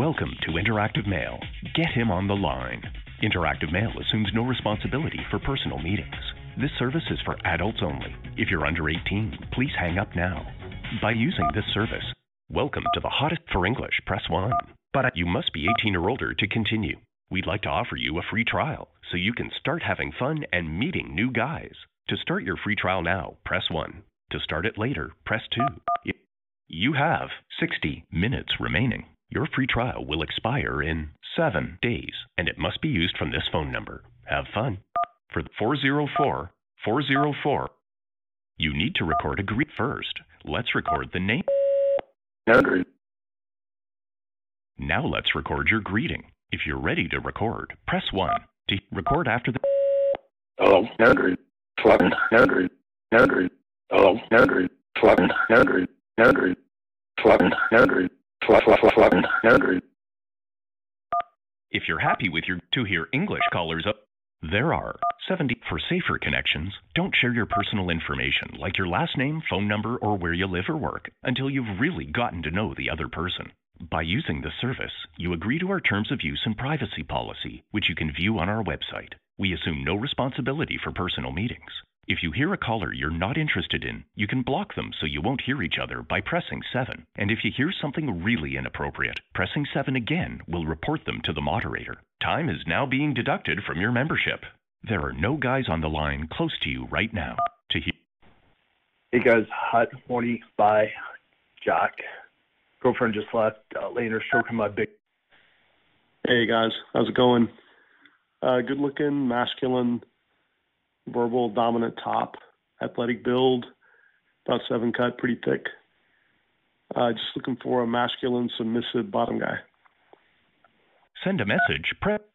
Welcome to Interactive Male. Get him on the line. Interactive Male assumes no responsibility for personal meetings. This service is for adults only. If you're under 18, please hang up now. By using this service, welcome to the hottest for English, press 1. But you must be 18 or older to continue. We'd like to offer you a free trial so you can start having fun and meeting new guys. To start your free trial now, press 1. To start it later, press 2. You have 60 minutes remaining. Your free trial will expire in 7 days and it must be used from this phone number. Have fun. For 404 404 you need to record a greet first. Let's record the name. Andrew. Now let's record your greeting. If you're ready to record, press 1. To record after the Hello, Andrew. Fucking Andrew. Andrew. Hello, Andrew. Fucking Andrew. Andrew. Fucking Andrew. If you're happy with your to hear English callers up, there are 70 for safer connections. Don't share your personal information like your last name, phone number, or where you live or work until you've really gotten to know the other person. By using the service, you agree to our terms of use and privacy policy, which you can view on our website. We assume no responsibility for personal meetings. If you hear a caller you're not interested in, you can block them so you won't hear each other by pressing 7. And if you hear something really inappropriate, pressing 7 again will report them to the moderator. Time is now being deducted from your membership. There are no guys on the line close to you right now to hear. Hey guys, hot horny by Jack. Girlfriend just left. Uh, laying her stroking my big. Hey guys, how's it going? Uh, good looking, masculine, verbal, dominant top, athletic build, about seven cut, pretty thick. Uh, just looking for a masculine, submissive bottom guy. Send a message. Prep.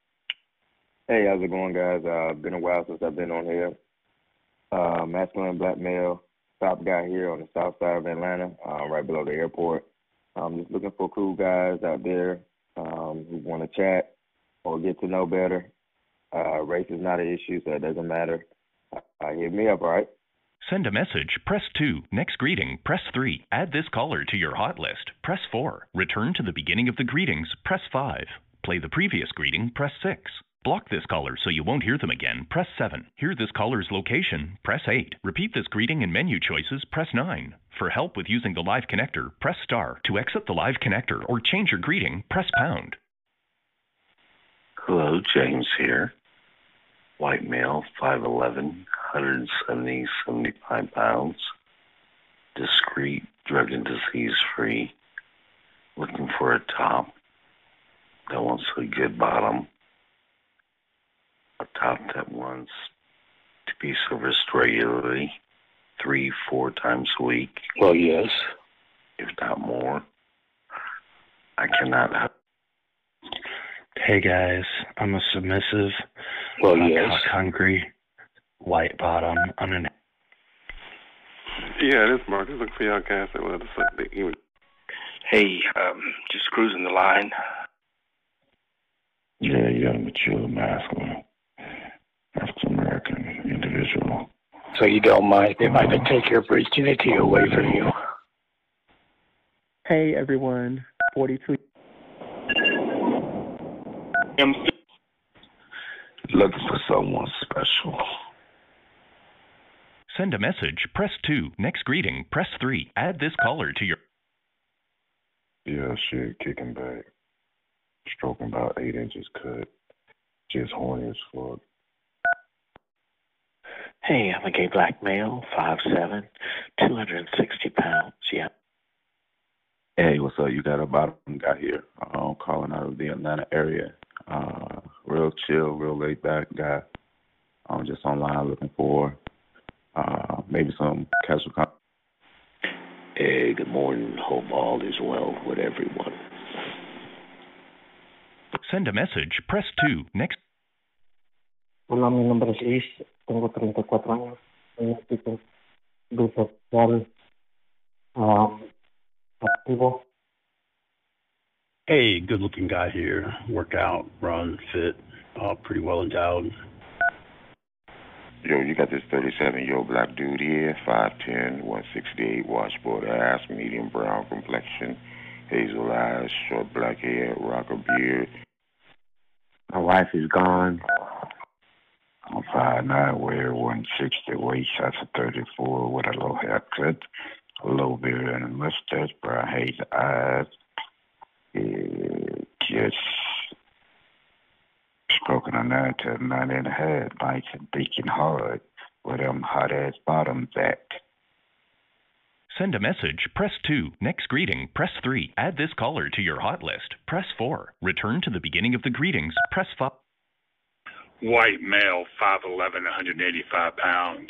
Hey, how's it going, guys? Uh, been a while since I've been on here. Uh, masculine black male, top guy here on the south side of Atlanta, uh, right below the airport. I'm just looking for cool guys out there um, who want to chat or get to know better. Uh, race is not an issue, so it doesn't matter. Uh, hit me up, all right? Send a message. Press 2. Next greeting. Press 3. Add this caller to your hot list. Press 4. Return to the beginning of the greetings. Press 5. Play the previous greeting. Press 6. Block this caller so you won't hear them again. Press 7. Hear this caller's location. Press 8. Repeat this greeting and menu choices. Press 9. For help with using the live connector, press star. To exit the live connector or change your greeting, press pound. Hello, James here. White male, 5'11, 170, 75 pounds. Discreet, drug and disease free. Looking for a top that wants a good bottom. A top that wants to be serviced regularly, three, four times a week, Well, yes. if not more. I cannot have Hey guys, I'm a submissive, Well, I'm yes. cock hungry, white bottom. I'm an Yeah, this is Marcus. Look for y'all guys that want to suck the even. Hey, um, just cruising the line. Yeah, you got a mature, masculine, African American individual. So you don't mind if I could take your virginity away from you? Hey everyone, 42. Looking for someone special. Send a message. Press 2. Next greeting. Press 3. Add this caller to your. Yeah, shit, kicking back. Stroking about eight inches cut. Just horny as fuck. Hey, I'm a gay black male, five seven, two hundred and sixty pounds. Yeah. Hey, what's up? You got a bottom guy here. Um, calling out of the Atlanta area. Uh, real chill, real laid back guy. I'm just online looking for uh, maybe some casual. Con- Hey, good morning. Hope all is well with everyone. Send a message. Press 2. Next. Hola, mi nombre es Luis, tengo 34 años, soy un tipo bisexual um, activo. Hey, good looking guy here. Work out, run, fit, uh, pretty well endowed. Yo, you got this 37 year old black dude here, 5'10, 168, washboard ass, medium brown complexion, hazel eyes, short black hair, rocker beard. My wife is gone. I'm five nine, wear one sixty, waist size thirty four with a low haircut, a low beard and a mustache, brown hazel eyes. Just stroking a nine to a nine and a half, nice and big and hard, with them hot ass bottoms at. Send a message, press 2. Next greeting, press 3. Add this caller to your hot list, press 4. Return to the beginning of the greetings, press 5. White male, 5'11", 185 pounds.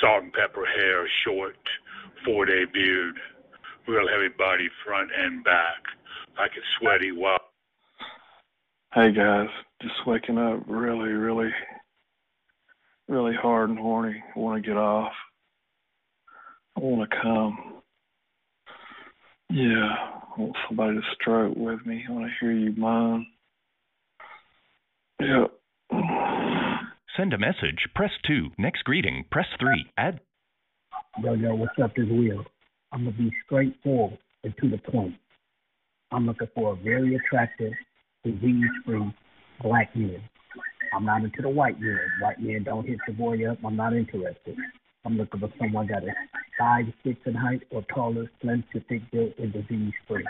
Salt and pepper hair, short, four-day beard. Real heavy body, front and back. Like it's sweaty while Hey guys, just waking up really, really, really hard and horny. I want to get off. I want to come. Yeah, I want somebody to stroke with me. I want to hear you moan. Yeah. Send a message, press 2. Next greeting, press 3. Add. Yo, yo, what's up? This Will. I'm to be straightforward and to the point. I'm looking for a very attractive, disease-free black man. I'm not into the white men. White men don't hit your boy up. I'm not interested. I'm looking for someone that is five six in height or taller, slim to thick built, and disease free.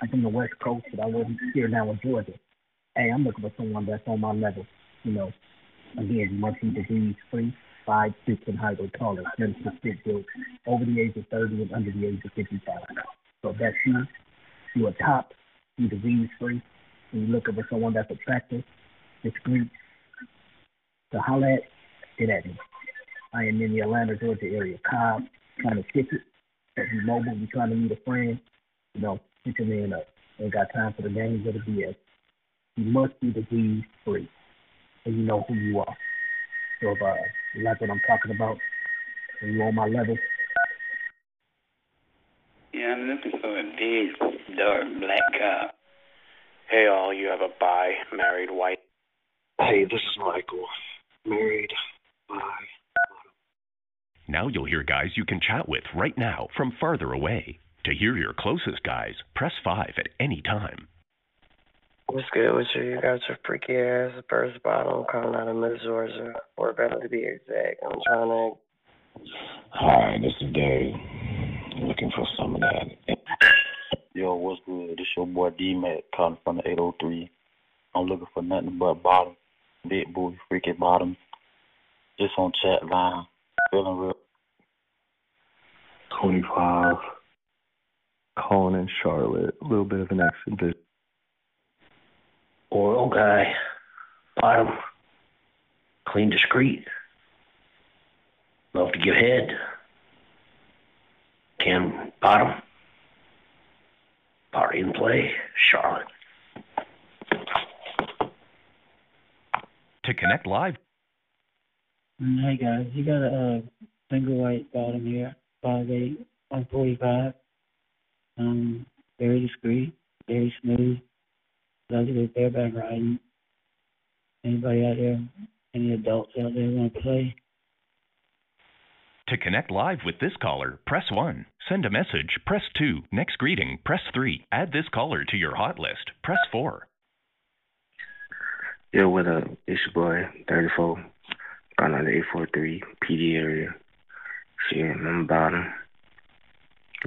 I'm from the West Coast, but I live here now in Georgia. Hey, I'm looking for someone that's on my level. You know, again, must be disease free, five six height or taller, slim to thick built, over the age of 30 and under the age of 55. So if that's you. You're top. You're disease free. And you're looking for someone that's attractive, discreet. To holler at, get at me. I am in the Atlanta, Georgia area. Cobb, trying to kick it. If you mobile, you trying to meet a friend, you know, hit your man up. Ain't got time for the games or the BS. You must be disease free. And you know who you are. So if uh, you like what I'm talking about, and you on my level, Yeah, I'm looking for a big, dark, black cop. Hey, all, you have a bi, married, white. Hey, this is Michael. Married. Bye. Now you'll hear guys you can chat with right now from farther away. To hear your closest guys, press 5 at any time. What's good with you? You got your freaky ass first bottle calling out of Miss Georgia, or better to be exact. I'm trying to. Hi, this is Dave. Looking for some of that. Yo, what's good? This your boy D Mac calling from the 803. I'm looking for nothing but bottom, big booty, freaky bottoms. Just on chat line, feeling real. 25. Calling in Charlotte. A little bit of an exhibit. Oil guy. Bottom. Clean, discreet. Love to give head. Can bottom. Party and play. Charlotte. To connect live, Mm, Hey guys, you got a uh, single white bottom here, five eight, one forty five. Um, very discreet, very smooth. Loves to go bareback riding. Anybody out there, any adults out there want to play? To connect live with this caller, press 1. Send a message, press 2. Next greeting, press 3. Add this caller to your hot list, press 4. Yo, what up? It's your boy, 34. Calling out the 843 PD area. Shit, I'm about him.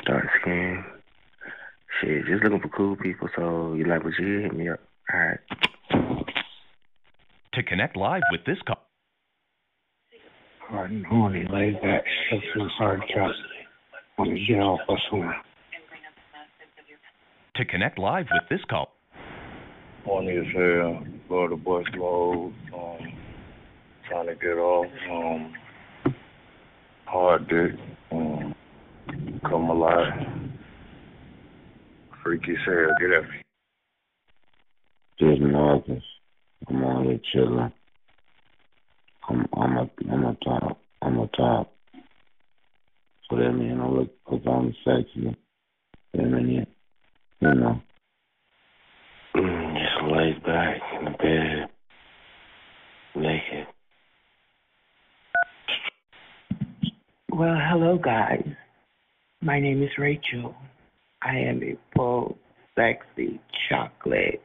Dark skin. Shit, just looking for cool people. So you like what you hear? Hit me up. Alright. To connect live with this call, Hard and horny, laid back, sexual hard cuts. Want to get off us one. to connect live with this call, Horny as hell. Lord of Boys mode. Um, trying to get off. Um, hard dick. Um, come alive. Freaky as hell. Get at me. Just Marcus. I'm on here chilling. I'm I'm a I'm a top. I'm a top. So that means I look cause I'm sexy. That mean you know. Mm, just laid back in the bed, naked. Well, hello, guys. My name is Rachel. I am a full, sexy, chocolate,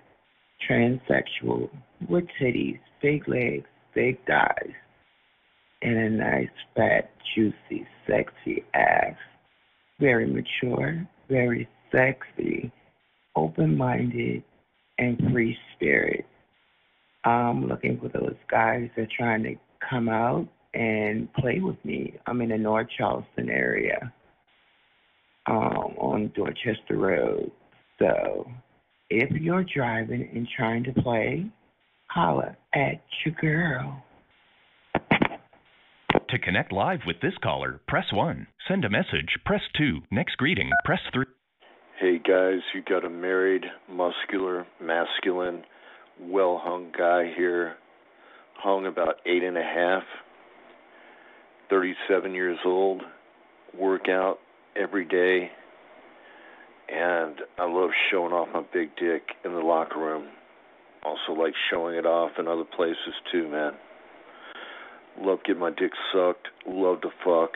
transsexual with titties, big legs, big thighs, and a nice, fat, juicy, sexy ass. Very mature, very sexy, open minded, and free spirit. I'm looking for those guys that are trying to come out and play with me. I'm in the North Charleston area um, on Dorchester Road. So if you're driving and trying to play, holla at your girl. To connect live with this caller, press 1. Send a message, press 2. Next greeting, press 3. Hey guys, you got a married, muscular, masculine, well hung guy here. Hung about eight and a half, 37 years old, work out every day, and I love showing off my big dick in the locker room. Also like showing it off in other places too, man. Love getting my dick sucked, love to fuck,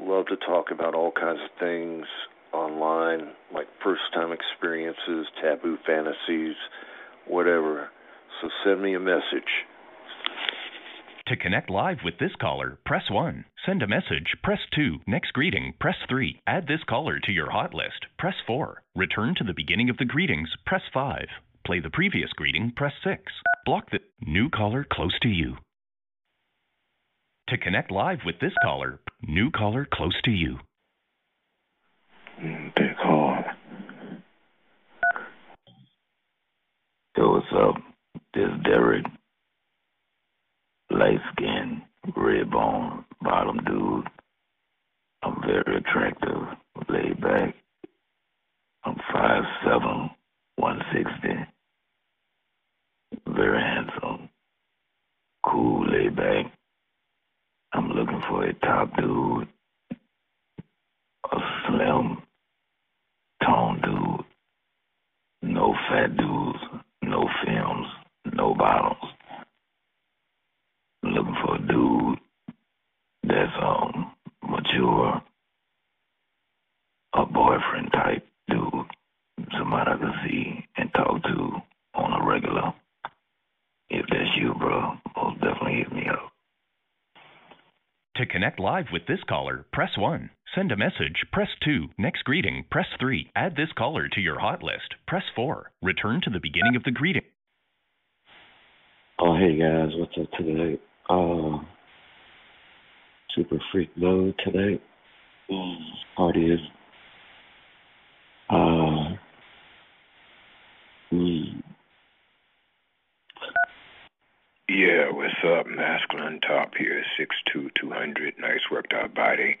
love to talk about all kinds of things online, like first time experiences, taboo fantasies, whatever. So send me a message. To connect live with this caller, press 1. Send a message, press 2. Next greeting, press 3. Add this caller to your hot list, press 4. Return to the beginning of the greetings, press 5. Play the previous greeting, press 6. Block the new caller close to you. To connect live with this caller, new caller close to you. Mm, big call. Yo, what's up? This is Derek. Light skin, red bone, bottom dude. I'm very attractive, laid back. I'm five seven, one sixty. Very handsome. Cool, laid back. I'm looking for a top dude. A slim, toned dude. No fat dudes, no films, no bottles. I'm looking for a dude that's um mature, a boyfriend type dude, somebody I can see and talk to on a regular. If that's you, bro, most definitely hit me up. To connect live with this caller, press 1. Send a message, press 2. Next greeting, press 3. Add this caller to your hot list, press 4. Return to the beginning of the greeting. Oh, hey guys, what's up today? Uh, super freak mode today. Mm, Party is. Uh, mm, Yeah, what's up? Masculine top here, six two, two hundred. Nice worked out body.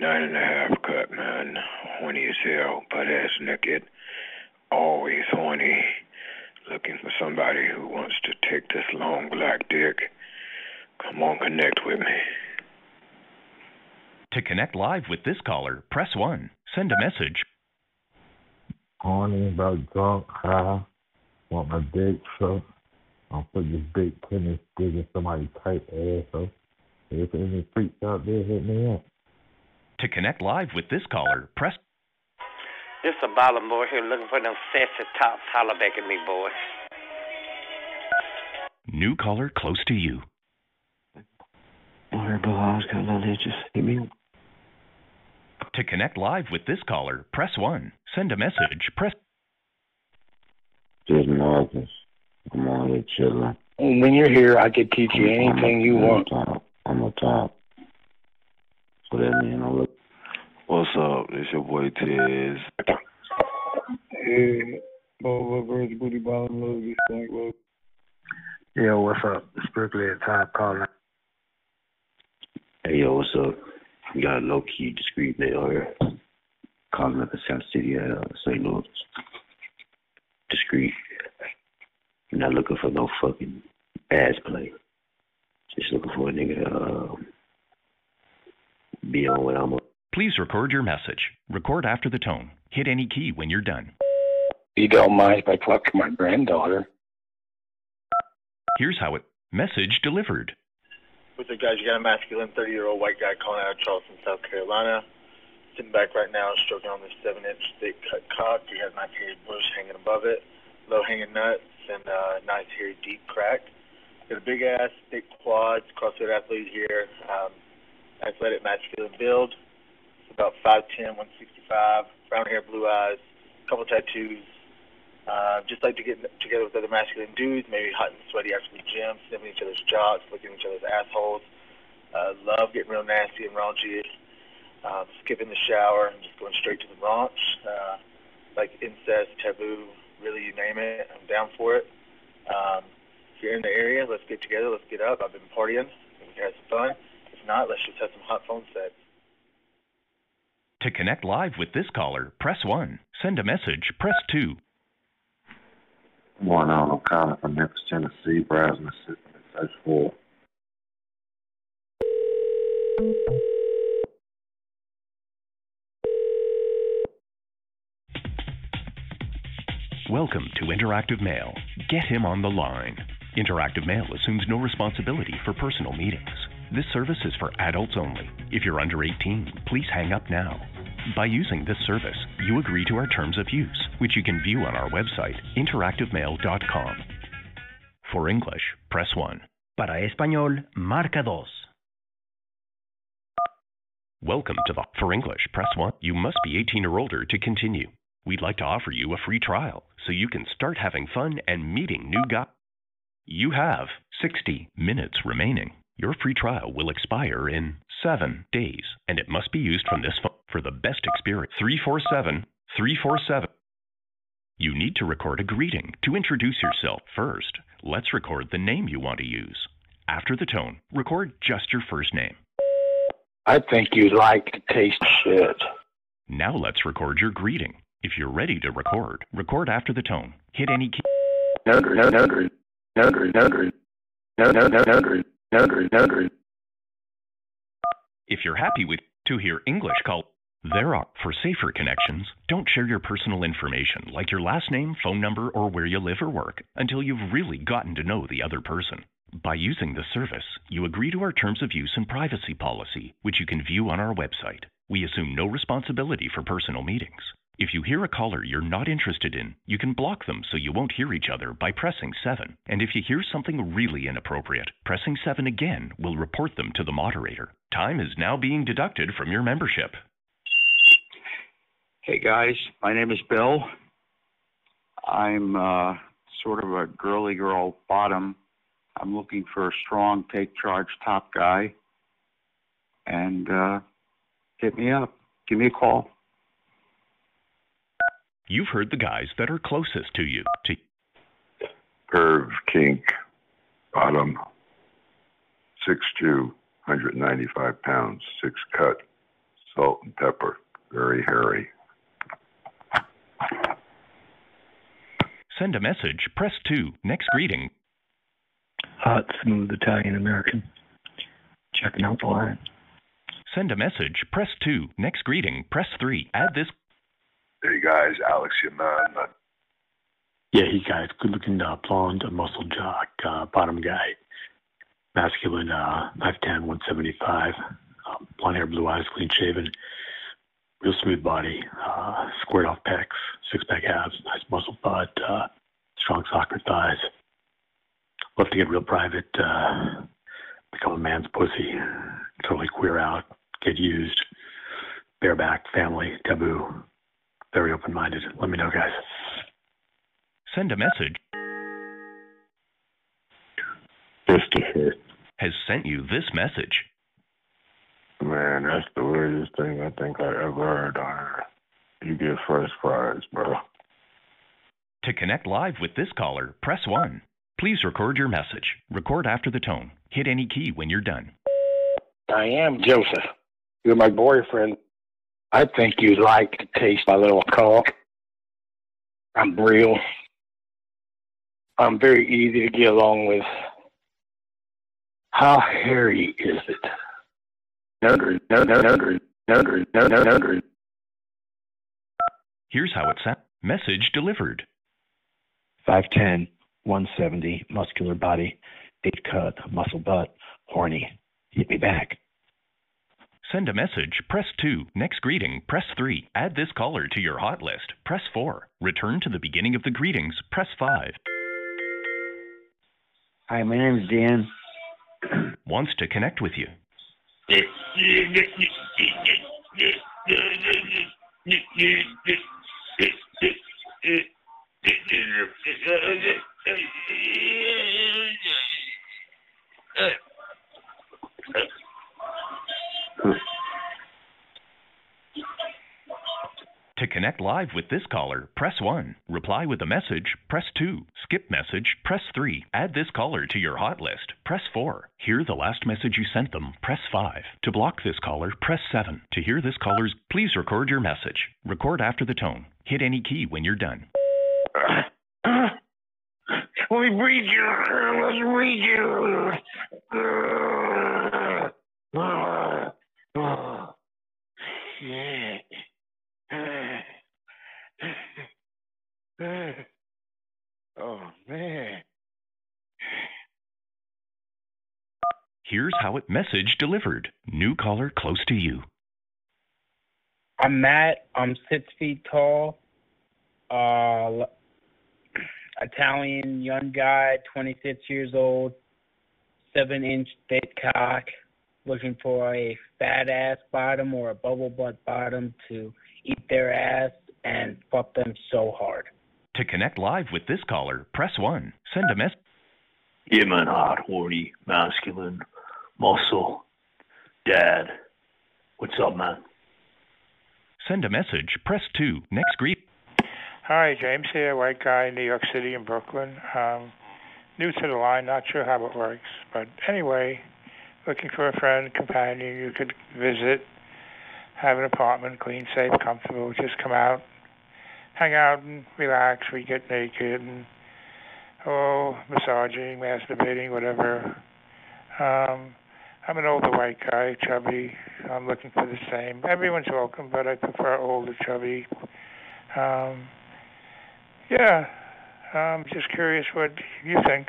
Nine and a half cut, man. Horny as hell, butt ass naked. Always horny. Looking for somebody who wants to take this long black dick. Come on, connect with me. To connect live with this caller, press 1. Send a message, horny, about drunk, high, want my dick sucked. I'm putting this big tennis stick in somebody's tight asshole. If any freaks out there, hit me up. To connect live with this caller, press This a bottom boy here looking for them sassy tops. Holler back at me, boy. new caller close to you. Alright, bro, I was got a little hit me up. To connect live with this caller, press 1. Send a message, press Just Marcus. I'm on here chilling. When you're here, I could teach you I'm- anything you I'm on want. top. I'm on top. So that means I'm look. What's up? It's your boy Tiz. Hey, Bobo Birds, Booty Bottom, Louis, Stank, Yo, what's up? It's Berkeley at top calling. Hey, yo, what's up? You got a low key discreet male here. Calling up in South City, uh, St. Louis. Discreet. You're not looking for no fucking ass play. Just looking for a nigga to uh, be on what I'm on. Please record your message. Record after the tone. Hit any key when you're done. You don't mind if I fuck my granddaughter? Here's how it message delivered. What's up, guys? You got a masculine 30 year old white guy calling out of Charleston, South Carolina. sitting back right now, stroking on this seven-inch thick cut cock. Has a nice hairy bush hanging above it, low hanging nuts, and uh, nice hairy deep crack. Got a big ass, thick quads, CrossFit athlete here. Um, athletic masculine build. It's about 5'10", 165, brown hair, blue eyes, couple tattoos. Uh, just like to get together with other masculine dudes, maybe hot and sweaty after the gym, sniffing each other's jocks, looking at each other's assholes. Uh, love getting real nasty and raunchy. Um, skipping the shower and just going straight to the raunch. Uh, like incest, taboo, really you name it, I'm down for it. Um, if you're in the area, let's get together, let's get up. I've been partying, we can have some fun. If not, let's just have some hot phone sex. To connect live with this caller, press 1. Send a message, press 2. Morning, on O'Connor from Memphis, Tennessee, browsing the system at search for. Welcome to Interactive Male. Get him on the line. Interactive Male assumes no responsibility for personal meetings. This service is for adults only. If you're under 18, please hang up now. By using this service, you agree to our terms of use, which you can view on our website, interactivemale.com. For English, press 1. Para español, marca dos. Welcome to the For English, press 1. You must be 18 or older to continue. We'd like to offer you a free trial so you can start having fun and meeting new guys. You have 60 minutes remaining. Your free trial will expire in 7 days and it must be used from this phone for the best experience. 347 347. You need to record a greeting to introduce yourself first. Let's record the name you want to use. After the tone, record just your first name. I think you like to taste shit. Now let's record your greeting. If you're ready to record, record after the tone. Hit any key. No, no, no, no, no, no, no, no, no, no, no, no, no. If you're happy with to hear English call, there are for safer connections. Don't share your personal information like your last name, phone number, or where you live or work until you've really gotten to know the other person. By using the service, you agree to our terms of use and privacy policy, which you can view on our website. We assume no responsibility for personal meetings. If you hear a caller you're not interested in, you can block them so you won't hear each other by pressing 7. And if you hear something really inappropriate, pressing 7 again will report them to the moderator. Time is now being deducted from your membership. Hey guys, my name is Bill. I'm uh, sort of a girly girl bottom. I'm looking for a strong take charge top guy. And uh, hit me up. Give me a call. You've heard the guys that are closest to you. To Curve, kink, bottom, 6'2", 195 pounds, six cut, salt and pepper, very hairy. Send a message, press 2. Next greeting. Hot, smooth Italian American. Checking out the line. Send a message, press 2. Next greeting, press 3. Add this. Hey guys, Alex Yaman. Yeah, he guys, good looking, uh, blonde, muscle jock, uh, bottom guy. Masculine, uh, 5'10, 175. Uh, blonde hair, blue eyes, clean shaven. Real smooth body, uh, squared off pecs, six pack abs, nice muscle butt, uh, strong soccer thighs. Love to get real private, uh, become a man's pussy, totally queer out, get used, bareback, family, taboo, very open minded. Let me know, guys. Send a message. Christopher. Has sent you this message. Man, that's the weirdest thing I think I ever heard on her. You get first prize, bro. To connect live with this caller, press 1. Please record your message. Record after the tone. Hit any key when you're done. I am Joseph. You're my boyfriend. I think you like to taste my little cock. I'm real. I'm very easy to get along with. How hairy is it? No, no, no, no, no, no, no, no, Here's how it sounds. Message delivered. 510, 170, muscular body, eight cut, muscle butt, horny. Hit me back. Send a message, press 2. Next greeting, press 3. Add this caller to your hot list, press 4. Return to the beginning of the greetings, press 5. Hi, my name is Dan. Wants to connect with you. To connect live with this caller, press 1. Reply with a message, press 2. Skip message, press 3. Add this caller to your hot list, press 4. Hear the last message you sent them, press 5. To block this caller, press 7. To hear this caller's, please record your message. Record after the tone. Hit any key when you're done. Let me breathe you. Let me breathe you. Shit. Oh man. Here's how it message delivered. New caller close to you. I'm Matt. I'm six feet tall. Uh, Italian young guy, 26 years old, seven inch thick cock, looking for a fat ass bottom or a bubble butt bottom to eat their ass and fuck them so hard. To connect live with this caller, press 1. Send a message. Yeah, man, hot, horny, masculine, muscle, dad. What's up, man? Send a message, press 2. Next greet. Hi, James here, white guy, in New York City and Brooklyn. Um, new to the line, not sure how it works, but anyway, looking for a friend, companion you could visit, have an apartment, clean, safe, comfortable. Just come out, hang out and relax. We get naked and oh, massaging, masturbating, whatever. Um, I'm an older white guy, chubby. I'm looking for the same. Everyone's welcome, but I prefer older, chubby. Um, yeah, I'm just curious what you think.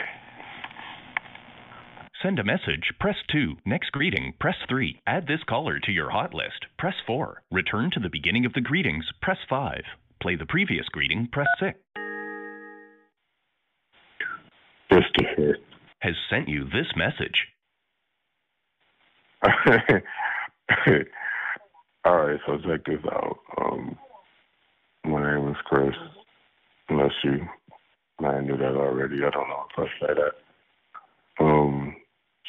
Send a message, press 2. Next greeting, press 3. Add this caller to your hot list, press 4. Return to the beginning of the greetings, press 5. Play the previous greeting, press 6. Has sent you this message. All right, so check this out. Um, my name is Chris. Unless you man knew that already, I don't know if I say that. Um,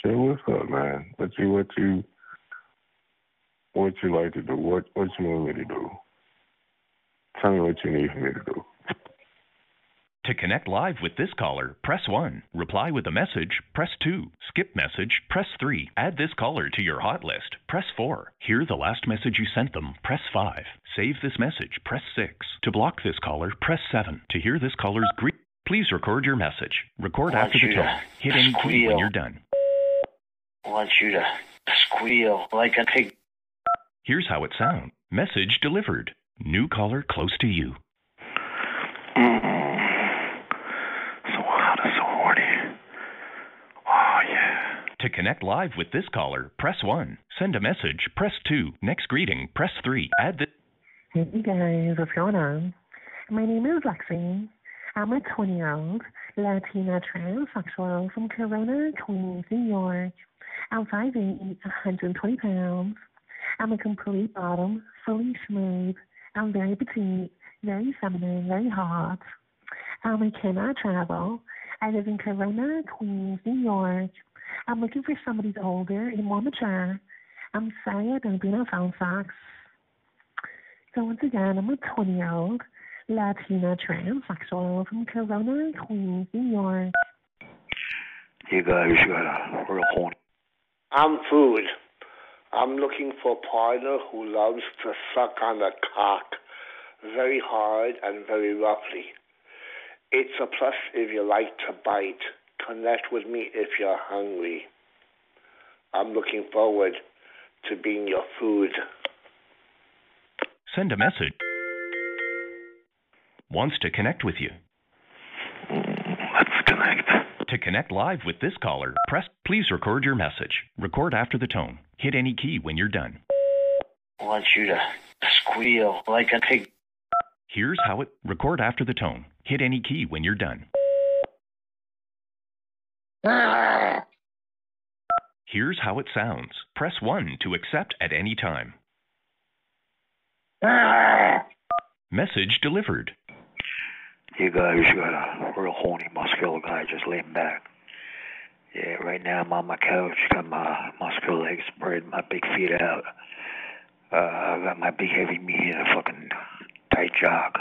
Jay, what's up, man? What you what you what you like to do? What what you want me to do? Tell me what you need for me to do. To connect live with this caller, press 1. Reply with a message, press 2. Skip message, press 3. Add this caller to your hot list, press 4. Hear the last message you sent them, press 5. Save this message, press 6. To block this caller, press 7. To hear this caller's greet, please record your message. Record Want after the tone. Hit any key when you're done. I want you to squeal like a pig. Here's how it sounds. Message delivered. New caller close to you. Mm-hmm. So hot and so horny. Oh, yeah. To connect live with this caller, press 1. Send a message, press 2. Next greeting, press 3. Add this. Hey guys, what's going on? My name is Lexi. I'm a 20 year old Latina transsexual from Corona, Queens, New York. I'm 5'8, 120 pounds. I'm a complete bottom, fully smooth. I'm very petite, very feminine, very hot. Um, I cannot travel. I live in Corona, Queens, New York. I'm looking for somebody older and more mature. I'm sorry I don't do no phone sex. So once again, I'm a 20 year old Latina transsexual from Corona, Queens, New York. You guys got a real horny. I'm food. I'm looking for a partner who loves to suck on the cock very hard and very roughly. It's a plus if you like to bite. Connect with me if you're hungry. I'm looking forward to being your food. Send a message. Wants to connect with you. Let's connect. To connect live with this caller, press. Please record your message. Record after the tone. Hit any key when you're done. I want you to squeal like a pig. Here's how it record after the tone. Hit any key when you're done. Here's how it sounds. Press 1 to accept at any time. Ah! Message delivered. You guys got a real horny, muscular guy just laying back. Yeah, right now I'm on my couch, got my muscular legs spread, my big feet out. Uh, I got my big heavy meat in a fucking tight jog.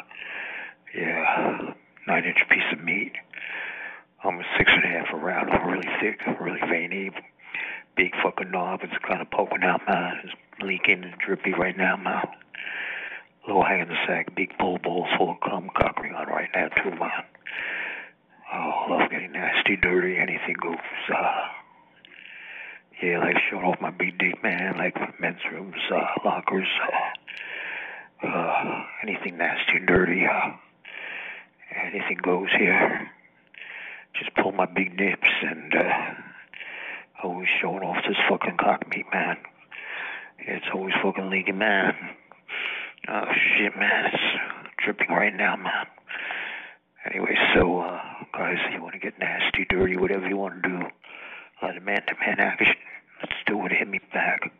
Yeah, nine inch piece of meat. I'm a six and a half around. Really thick, really veiny. Big fucking knob. It's kind of poking out, man. It's leaking and drippy right now, man. In the sack. Big bull balls full of cum cockering on right now, too, man. Oh, love getting nasty, dirty, anything goes. Uh, yeah, like showing off my big dick, man. Like men's rooms, uh, lockers, uh, uh, anything nasty and dirty. Uh, anything goes here. Just pull my big nips and uh, always showing off this fucking cock meat, man. It's always fucking leaking, man. Oh shit, man, it's dripping right now, man. Anyway, so uh, guys, if you want to get nasty, dirty, whatever you want to do, a lot of man-to-man action. Let's do it. Hit me back.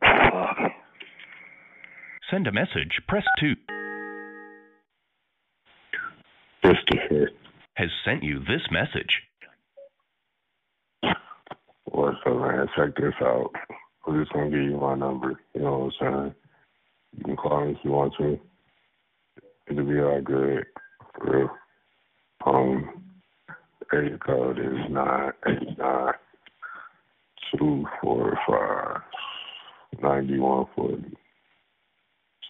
Fuck. Send a message. Press 2. Christopher. Has sent you this message. What's up, man? Check this out. I'm just gonna give you my number. You know what I'm saying? You can call me if you want to. It'll be all good. For real. Um, area code is nine eight nine two four five ninety one forty.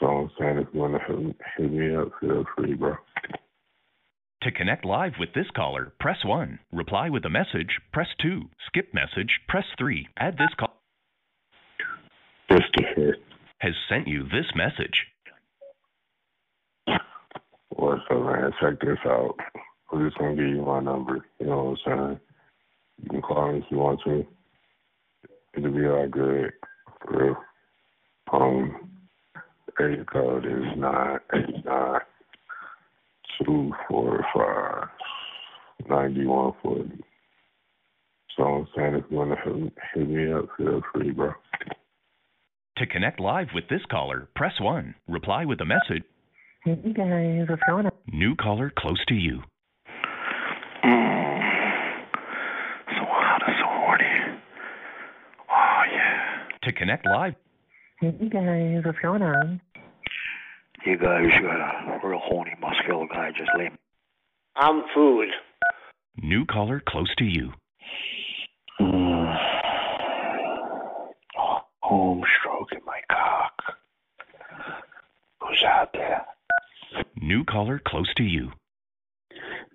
So I'm saying if you want to hit, me up, feel free, bro. To connect live with this caller, press 1. Reply with a message, press 2. Skip message, press 3. Add this call. Has sent you this message. What's up, man? Check this out. I'm just gonna give you my number. You know what I'm saying? You can call me if you want to. It'll be all good. For real. Um, area code is nine eight nine two four five ninety one forty. So I'm saying if you hit, hit me up, feel free, bro. To connect live with this caller, press 1. Reply with a message. Hey guys, what's going on? New caller close to you. Mm. So hot, so horny. Oh yeah. To connect live, Hey guys, what's going on? You guys got a real horny, muscular guy just laying. I'm food. new caller close to you. Home stroking my cock. Who's out there? New caller close to you.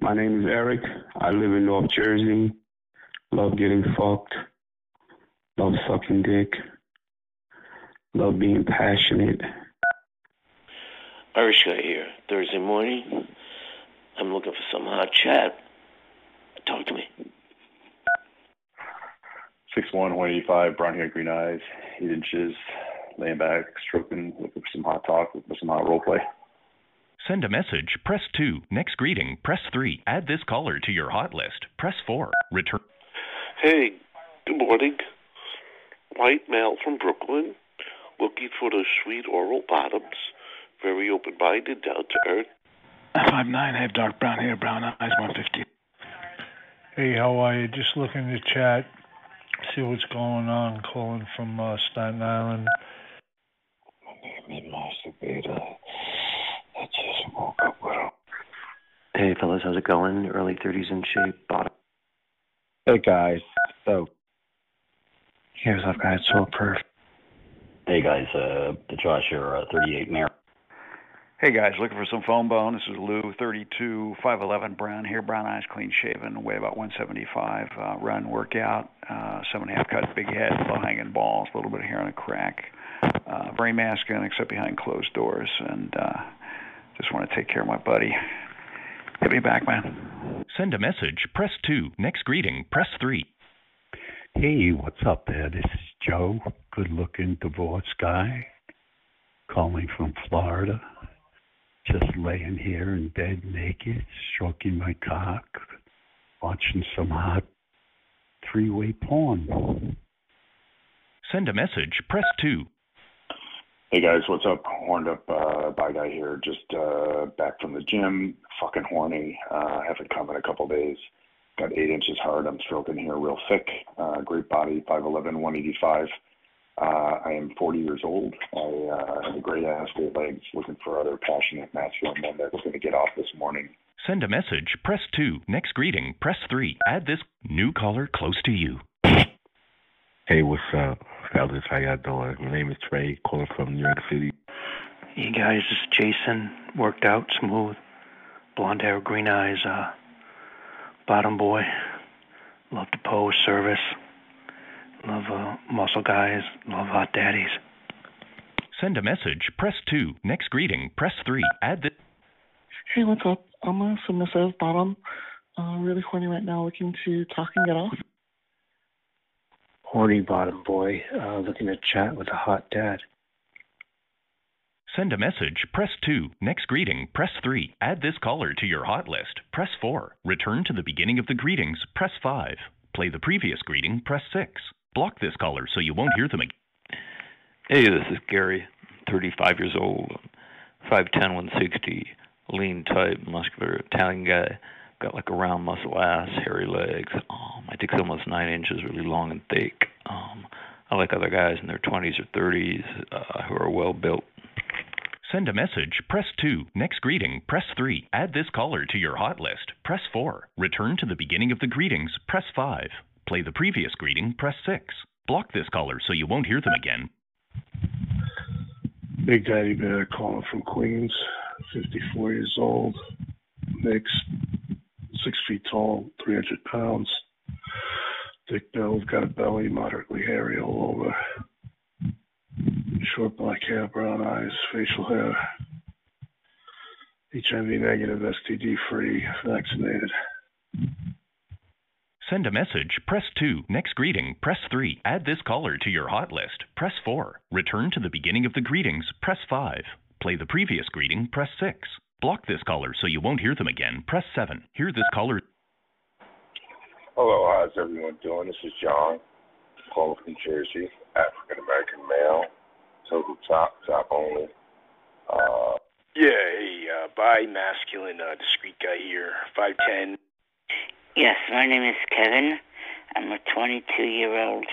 My name is Eric. I live in North Jersey. Love getting fucked. Love sucking dick. Love being passionate. Irish guy here. Thursday morning. I'm looking for some hot chat. Talk to me. Six one, one eighty five, brown hair, green eyes, eight inches, laying back, stroking, looking for some hot talk, looking for some hot role play. Send a message, press 2. Next greeting, press 3. Add this caller to your hot list, press 4. Return. Hey, good morning. White male from Brooklyn, looking for those sweet oral bottoms. Very open-minded, down to earth. Five nine, have dark brown hair, brown eyes, one fifty. Hey, how are you? Just looking to chat, see what's going on. Calling from uh, Staten Island. Hey fellas, how's it going? Early 30s in shape, bottom. Hey guys, so Here's I've got so perfect. Hey guys, uh, the Josh here, uh, 38 Mayor. Hey guys, looking for some phone bone. This is Lou, 32, 5'11, brown hair, brown eyes, clean shaven, weigh about 175. Uh, run, workout, uh, seven and a half cut, big head, low hanging balls, a little bit of hair on a crack. Uh, very masculine except behind closed doors, and uh, just want to take care of my buddy. Hit me back, man. Send a message, press 2. Next greeting, press 3. Hey, what's up there? This is Joe, good looking divorced guy. calling from Florida. Just laying here in bed naked, stroking my cock, watching some hot three way porn. Send a message, press 2. Hey guys, what's up? Horned up uh bi guy here, just uh back from the gym, fucking horny. Uh haven't come in a couple days. Got eight inches hard, I'm stroking here real thick. Uh great body, 5'11, 185. Uh I am forty years old. I uh have a great ass, great legs, looking for other passionate masculine men that's gonna get off this morning. Send a message, press 2. Next greeting, press 3. Add this new caller close to you. Hey, what's up, fellas? How y'all doing? My name is Trey, calling from New York City. Hey guys, this is Jason. Worked out, smooth, blonde hair, green eyes, uh, bottom boy. Love to pose, service. Love uh, muscle guys. Love hot daddies. Send a message, press 2. Next greeting, press 3. Add this. Hey, what's up? I'm a submissive bottom. Uh, really horny right now, looking to talk and get off. Horny bottom boy, uh, looking to chat with a hot dad. Send a message, press 2. Next greeting, press 3. Add this caller to your hot list, press 4. Return to the beginning of the greetings, press 5. Play the previous greeting, press 6. Block this caller so you won't hear them again. Hey, this is Gary, 35 years old, 5'10", 160, lean type, muscular Italian guy. Got like a round muscle ass, hairy legs. Um, my dick's almost nine inches, really long and thick. Um, I like other guys in their 20s or 30s uh, who are well built. Send a message, press 2. Next greeting, press 3. Add this caller to your hot list, press 4. Return to the beginning of the greetings, press 5. Play the previous greeting, press 6. Block this caller so you won't hear them again. Big Daddy Bear calling from Queens, 54 years old, mixed, six feet tall, 300 pounds, thick build, got a belly, moderately hairy all over, short black hair, brown eyes, facial hair, HIV negative, STD free, vaccinated. Send a message, press 2. Next greeting, press 3. Add this caller to your hot list, press 4. Return to the beginning of the greetings, press 5. Play the previous greeting, press 6. Block this caller so you won't hear them again, press 7. Hear this caller. Hello, how's everyone doing? This is John, calling from Jersey, African American male, total top, top only. Uh, Yeah, hey, uh, bi masculine, uh, discreet guy here, 5'10. Yes, my name is Kevin. I'm a 22 year old,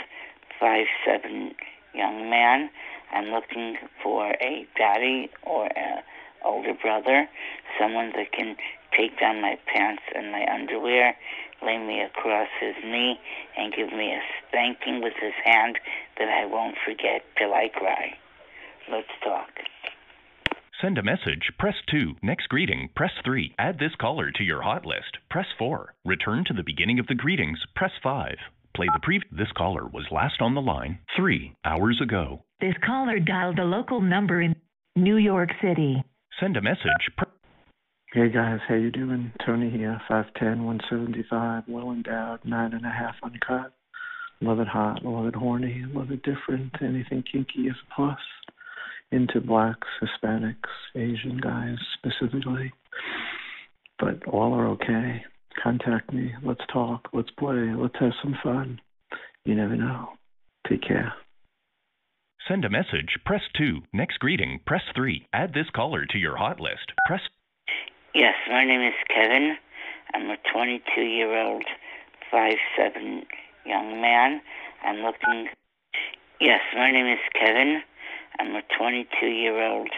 5'7 young man. I'm looking for a daddy or a older brother, someone that can take down my pants and my underwear, lay me across his knee, and give me a spanking with his hand that I won't forget till I cry. Let's talk. Send a message, press 2. Next greeting, press 3. Add this caller to your hot list, press 4. Return to the beginning of the greetings, press 5. Play the pre. This caller was last on the line 3 hours ago. This caller dialed a local number in New York City. Send a message. Pr- Hey guys, how you doing? Tony here, 5'10", 175, well endowed, nine and a half uncut. Love it hot, love it horny, love it different. Anything kinky is a plus. Into blacks, Hispanics, Asian guys specifically. But all are okay. Contact me. Let's talk. Let's play. Let's have some fun. You never know. Take care. Send a message, press 2. Next greeting, press 3. Add this caller to your hot list, press Yes, my name is Kevin. I'm a 22 year old, 5'7 young man. I'm looking. Yes, my name is Kevin. I'm a 22 year old,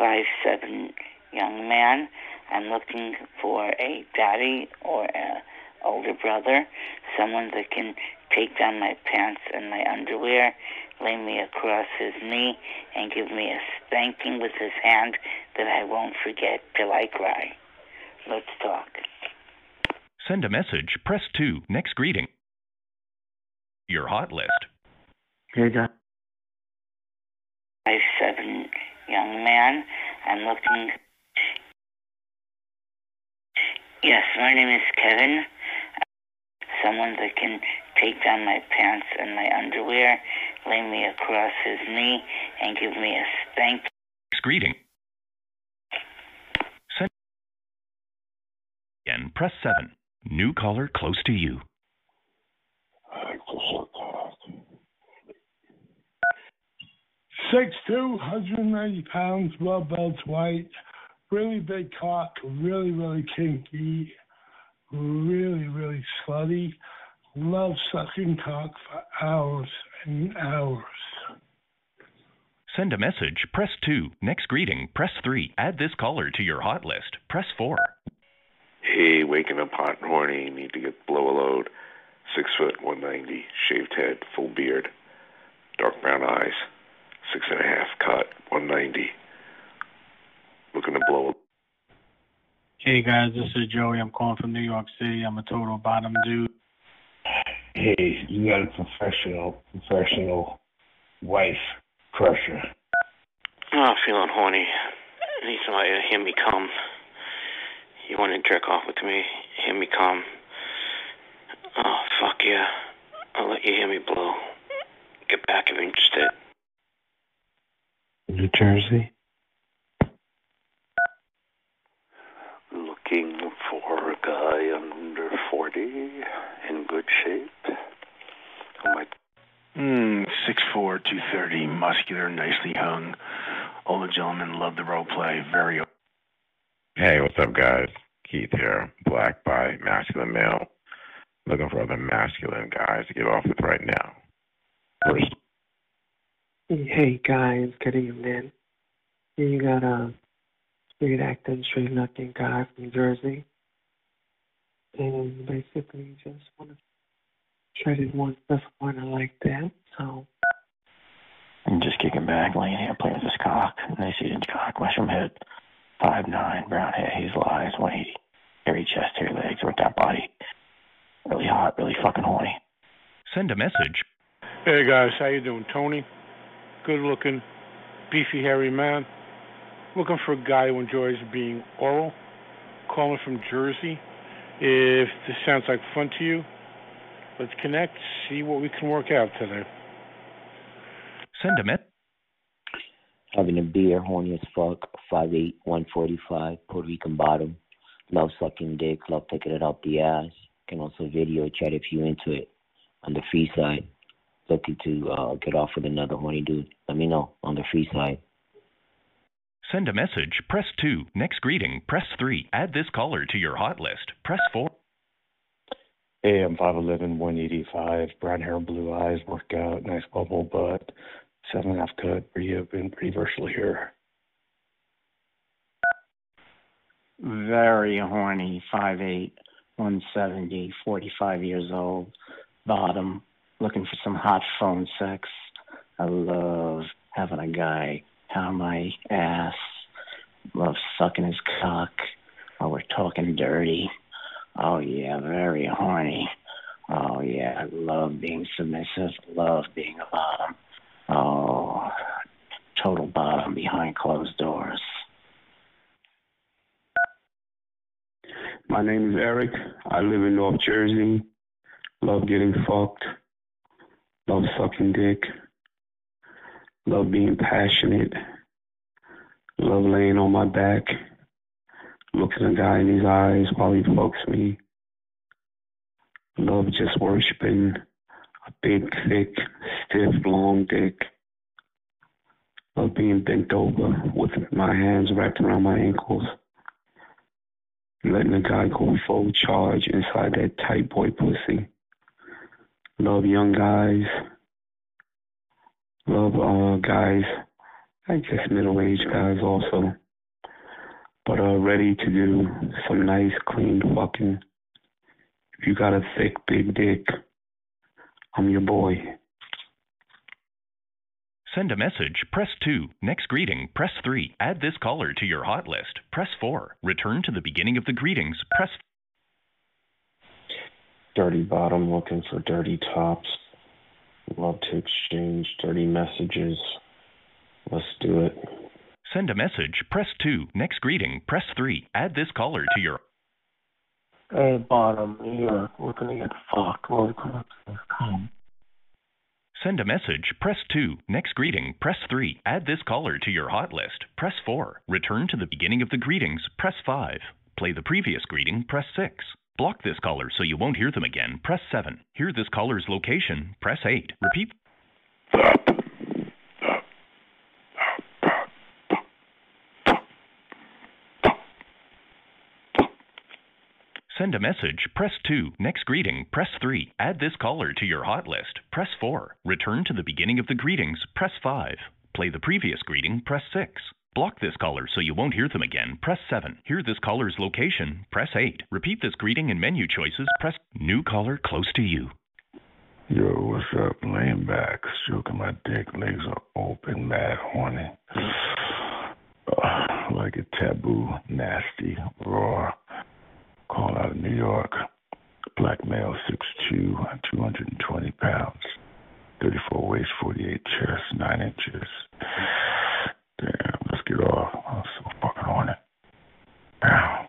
5'7 young man. I'm looking for a daddy or a older brother, someone that can take down my pants and my underwear, lay me across his knee, and give me a spanking with his hand that I won't forget till I cry. Let's talk. Send a message, press 2. Next greeting. Your hot list. Hey guys. Five seven young man. I'm looking. Yes, my name is Kevin. Someone that can take down my pants and my underwear, lay me across his knee, and give me a spank. Next greeting. Send again, press 7. New caller close to you. Six two, 190 pounds, well built, white, really big cock, really, really kinky, really, really slutty. Love sucking cock for hours and hours. Send a message, press 2. Next greeting, press 3. Add this caller to your hot list, press 4. Hey, waking up hot and horny, need to get blow a load. Six foot, 190, shaved head, full beard, dark brown eyes, six and a half cut, 190. Looking to blow. Hey guys, this is Joey. I'm calling from New York City. I'm a total bottom dude. Hey, you got a professional, professional wife crusher. Oh, I'm feeling horny. I need somebody to hear me come. You want to jerk off with me? Hear me come. Oh, fuck yeah. I'll let you hear me blow. Get back if you're interested. New Jersey. Looking for a guy under 40 in good shape. I might Mm, 6'4", 230, muscular, nicely hung. Older gentleman, love the role play. Very. Hey, what's up, guys? Keith here, black bi, masculine male. Looking for other masculine guys to get off with right now. First, Hey guys, good evening. You got a straight acting, straight looking guy from Jersey. And basically just want to try to one stuff one I like that. So I'm just kicking back, laying here, playing with this cock. Nice eating cock, mushroom head, five nine, brown hair, hazel eyes, 180, hairy chest, hairy legs, worked out body. Really hot, really fucking horny. Send a message. Hey guys, how you doing? Tony, good looking, beefy, hairy man. Looking for a guy who enjoys being oral. Calling from Jersey. If this sounds like fun to you, let's connect, see what we can work out today. Send a message. Having a beer, horny as fuck, 5'8", 145, Puerto Rican bottom. Love sucking dick, love taking it up the ass. Can also video chat if you into it. On the free side, looking to uh, get off with another horny dude. Let me know on the free side. Send a message, press 2. Next greeting, press 3. Add this caller to your hot list, press 4. Hey, I'm 5'11", 185, brown hair, blue eyes, workout, nice bubble butt, seven and a half cut, pretty open, pretty versatile here. Very horny, 5'8", 170, 45 years old, bottom, looking for some hot phone sex. I love having a guy pound my ass, love sucking his cock while we're talking dirty. Oh yeah, very horny. Oh yeah, I love being submissive, love being a bottom. Oh, total bottom behind closed doors. My name is Eric. I live in North Jersey. Love getting fucked. Love sucking dick. Love being passionate. Love laying on my back. Looking a guy in his eyes while he fucks me. Love just worshiping a big, thick, stiff, long dick. Love being bent over with my hands wrapped around my ankles letting a guy go full charge inside that tight boy pussy. Love young guys. Love uh guys, I guess middle aged guys also. But uh ready to do some nice clean fucking. If you got a thick big dick, I'm your boy. Send a message, press 2. Next greeting, press 3. Add this caller to your hot list, press 4. Return to the beginning of the greetings, press Dirty bottom, looking for dirty tops. Love to exchange dirty messages. Let's do it. Send a message, press 2. Next greeting, press 3. Add this caller to your Hey, bottom, New York, looking to get fucked. Welcome to come. Send a message, press 2. Next greeting, press 3. Add this caller to your hot list, press 4. Return to the beginning of the greetings, press 5. Play the previous greeting, press 6. Block this caller so you won't hear them again, press 7. Hear this caller's location, press 8. Repeat. Send a message, press 2. Next greeting, press 3. Add this caller to your hot list, press 4. Return to the beginning of the greetings, press 5. Play the previous greeting, press 6. Block this caller so you won't hear them again, press 7. Hear this caller's location, press 8. Repeat this greeting and menu choices, press new caller close to you. Yo, what's up? Laying back, stroking my dick, legs are open, mad horny. Like a taboo, nasty, raw. Call out of New York. Black male, 6'2", 220 pounds. 34 waist, 48 chest, 9 inches. Damn, get off. I'm so fucking horny. Ow.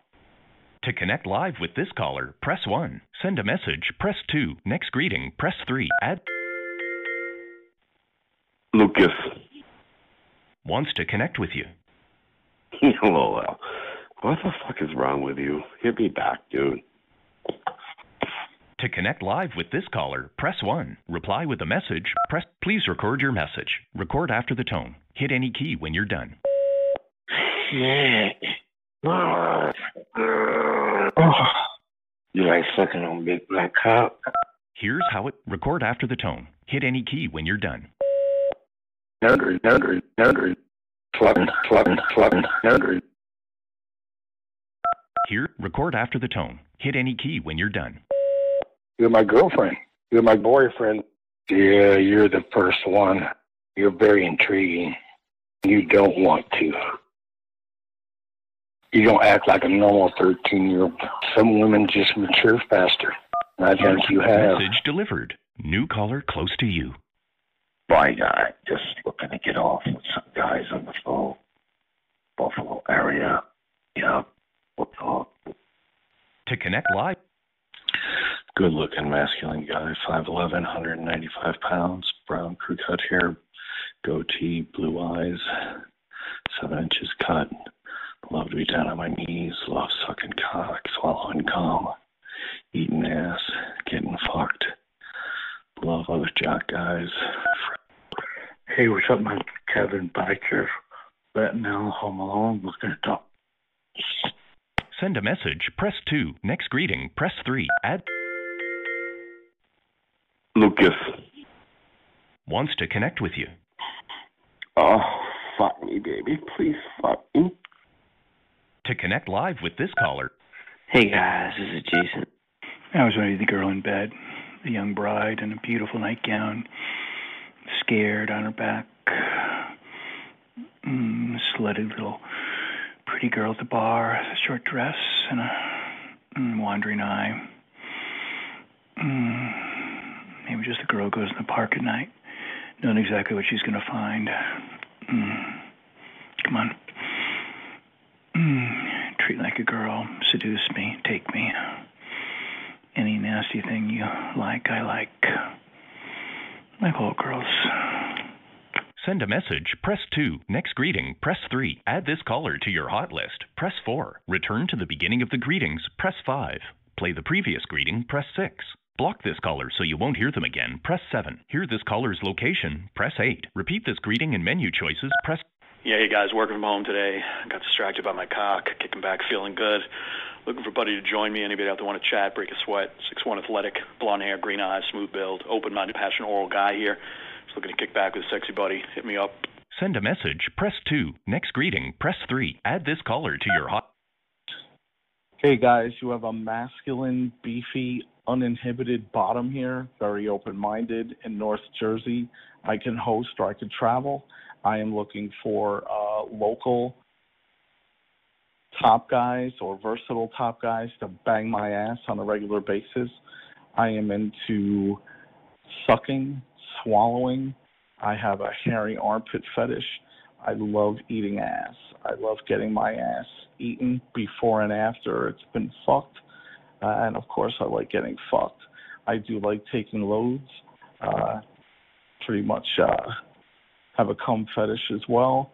To connect live with this caller, press 1. Send a message, press 2. Next greeting, press 3. Add Lucas. wants to connect with you. Hello, Al. What the fuck is wrong with you? Hit me back, dude. To connect live with this caller, press 1. Reply with a message, press please record your message. Record after the tone. Hit any key when you're done. Shit. Ah. Oh. You like sucking on big black cock? Here's how it record after the tone. Hit any key when you're done. Nerdry, nerdry, nerdry. Clubbing, clubbing, clubbing, nerdry. Here, record after the tone. Hit any key when you're done. You're my girlfriend. You're my boyfriend. Yeah, you're the first one. You're very intriguing. You don't want to. You don't act like a normal 13 year old. Some women just mature faster. I think you have. Message delivered. New caller close to you. Bye, guy. Just looking to get off with some guys on the phone. Buffalo area. Yeah. We'll talk. To connect live, Good looking masculine guy, 5'11, 195 pounds, brown crew cut hair, goatee, blue eyes, 7 inches cut. Love to be down on my knees, love sucking cock, swallowing cum, eating ass, getting fucked. Love other jock guys. Hey, what's up, man? Kevin Biker. Betting now, home alone, looking to talk. send a message, press 2. Next greeting, press 3. Add Lucas. wants to connect with you. Oh, fuck me, baby. Please fuck me. To connect live with this caller, Hey, guys, this is Jason. I was ready the girl in bed, the young bride in a beautiful nightgown, scared on her back. Mm, slutty little pretty girl at the bar, a short dress and a mm, wandering eye. Mm, maybe just a girl goes in the park at night, knowing exactly what she's going to find. Mm, come on. Treat like a girl, seduce me, take me. Any nasty thing you like, I like. Like all girls. send a message, press 2. Next greeting, press 3. Add this caller to your hot list, press 4. Return to the beginning of the greetings, press 5. Play the previous greeting, press 6. Block this caller so you won't hear them again, press 7. Hear this caller's location, press 8. Repeat this greeting and menu choices, press Yeah, hey guys, working from home today. Got distracted by my cock, kicking back, feeling good. Looking for a buddy to join me. Anybody out there want to chat, break a sweat? Six one athletic, blonde hair, green eyes, smooth build, open-minded, passionate oral guy here. Just looking to kick back with a sexy buddy. Hit me up. Send a message, press 2. Next greeting, press 3. Add this caller to your hot Hey guys, you have a masculine, beefy, uninhibited bottom here, very open minded in North Jersey. I can host or I can travel. I am looking for uh, local top guys or versatile top guys to bang my ass on a regular basis. I am into sucking, swallowing. I have a hairy armpit fetish. I love eating ass. I love getting my ass eaten before and after it's been fucked. Uh, and of course, I like getting fucked. I do like taking loads. Uh, pretty much uh, have a cum fetish as well.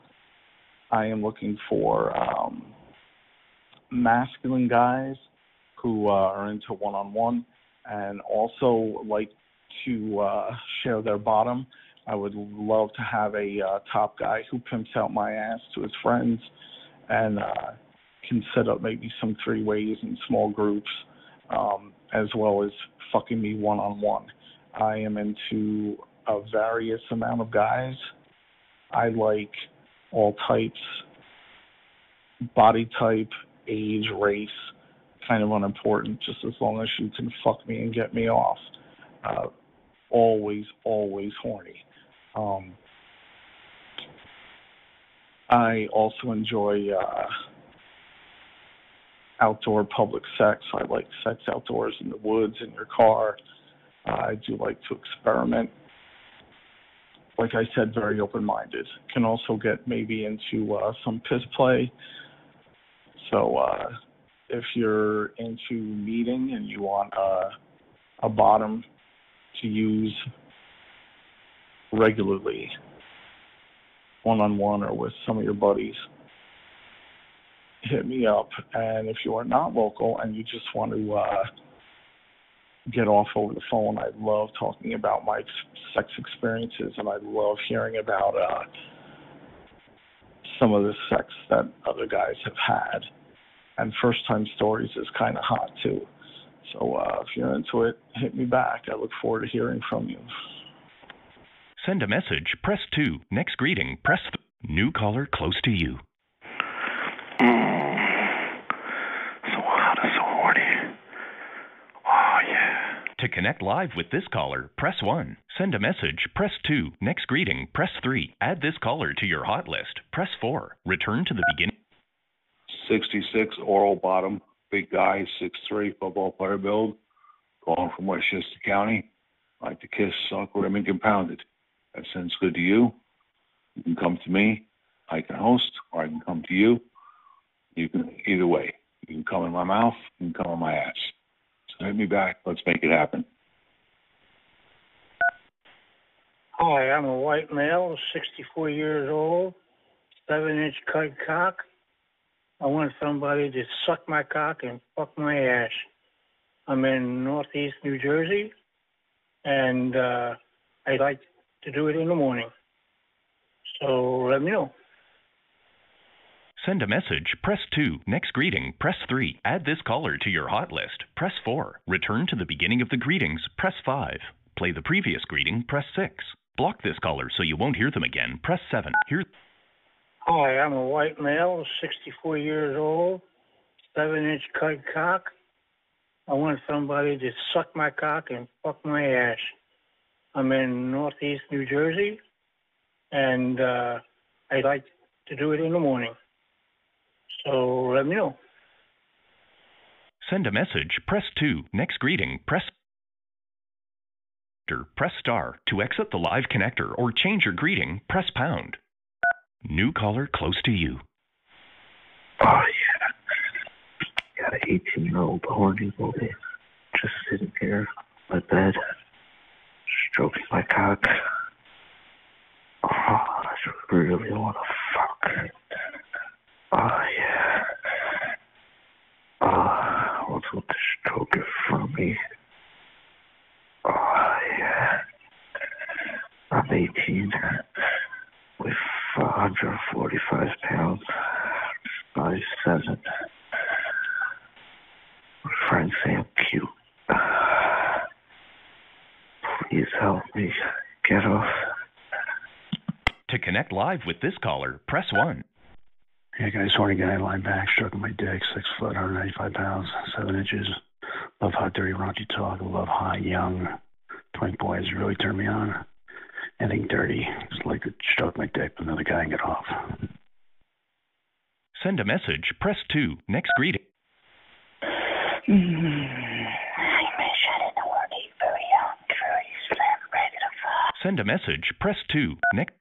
I am looking for um, masculine guys who uh, are into one-on-one and also like to uh, share their bottom. I would love to have a uh, top guy who pimps out my ass to his friends and uh, can set up maybe some three ways in small groups, um, as well as fucking me one on one. I am into a various amount of guys. I like all types, body type, age, race, kind of unimportant, just as long as you can fuck me and get me off. Uh, always, always horny. Um, I also enjoy uh, outdoor public sex. I like sex outdoors in the woods, in your car. Uh, I do like to experiment. Like I said, very open minded. Can also get maybe into uh, some piss play. So uh, if you're into meeting and you want uh, a bottom to use regularly, one on one or with some of your buddies, hit me up. And if you are not local and you just want to uh, get off over the phone, I love talking about my sex experiences and I love hearing about uh, some of the sex that other guys have had. And first time stories is kind of hot too. So uh, if you're into it, hit me back. I look forward to hearing from you. Send a message, press 2. Next greeting, press th- New caller close to you. So hot and so horny. Oh, yeah. To connect live with this caller, press 1. Send a message, press 2. Next greeting, press 3. Add this caller to your hot list, press 4. Return to the beginning. 66 oral bottom, big guy, 6'3", football player build, calling from Westchester County. Like to kiss, suck, rim, and compounded. That sounds good to you. You can come to me. I can host, or I can come to you. You can either way. You can come in my mouth. You can come on my ass. Hit me back. Let's make it happen. Hi, I'm a white male, 64 years old, seven inch cut cock. I want somebody to suck my cock and fuck my ass. I'm in Northeast New Jersey, and uh, I'd like to do it in the morning. So let me know. Send a message, press 2. Next greeting, press 3. Add this caller to your hot list, press 4. Return to the beginning of the greetings, press 5. Play the previous greeting, press 6. Block this caller so you won't hear them again, press 7. Here. Hi, I'm a white male, 64 years old, seven inch cut cock. I want somebody to suck my cock and fuck my ass. I'm in Northeast New Jersey, and uh, I'd like to do it in the morning. So let me know. Send a message, press 2. Next greeting, press press star. To exit the live connector or change your greeting, press pound. New caller close to you. Oh yeah. Got an 18 year old horny boy just sitting here on my bed, stroking my cock. Oh, I just really want to fuck. Oh yeah. Oh, I want someone to stroke it from me. Oh yeah. I'm 18 with 445 pounds, size 7. Friends say I'm cute. Please help me get off. To connect live with this caller, press 1. Yeah, guys, horny guy, line back, stroking my dick, six foot, 195 pounds, seven inches. Love hot, dirty, raunchy talk. Love hot, young, twink boys. Really turn me on. Anything dirty, just like to stroke my dick with another guy and get off. Send a message, press 2. Next greeting. Send a message, press 2. Next.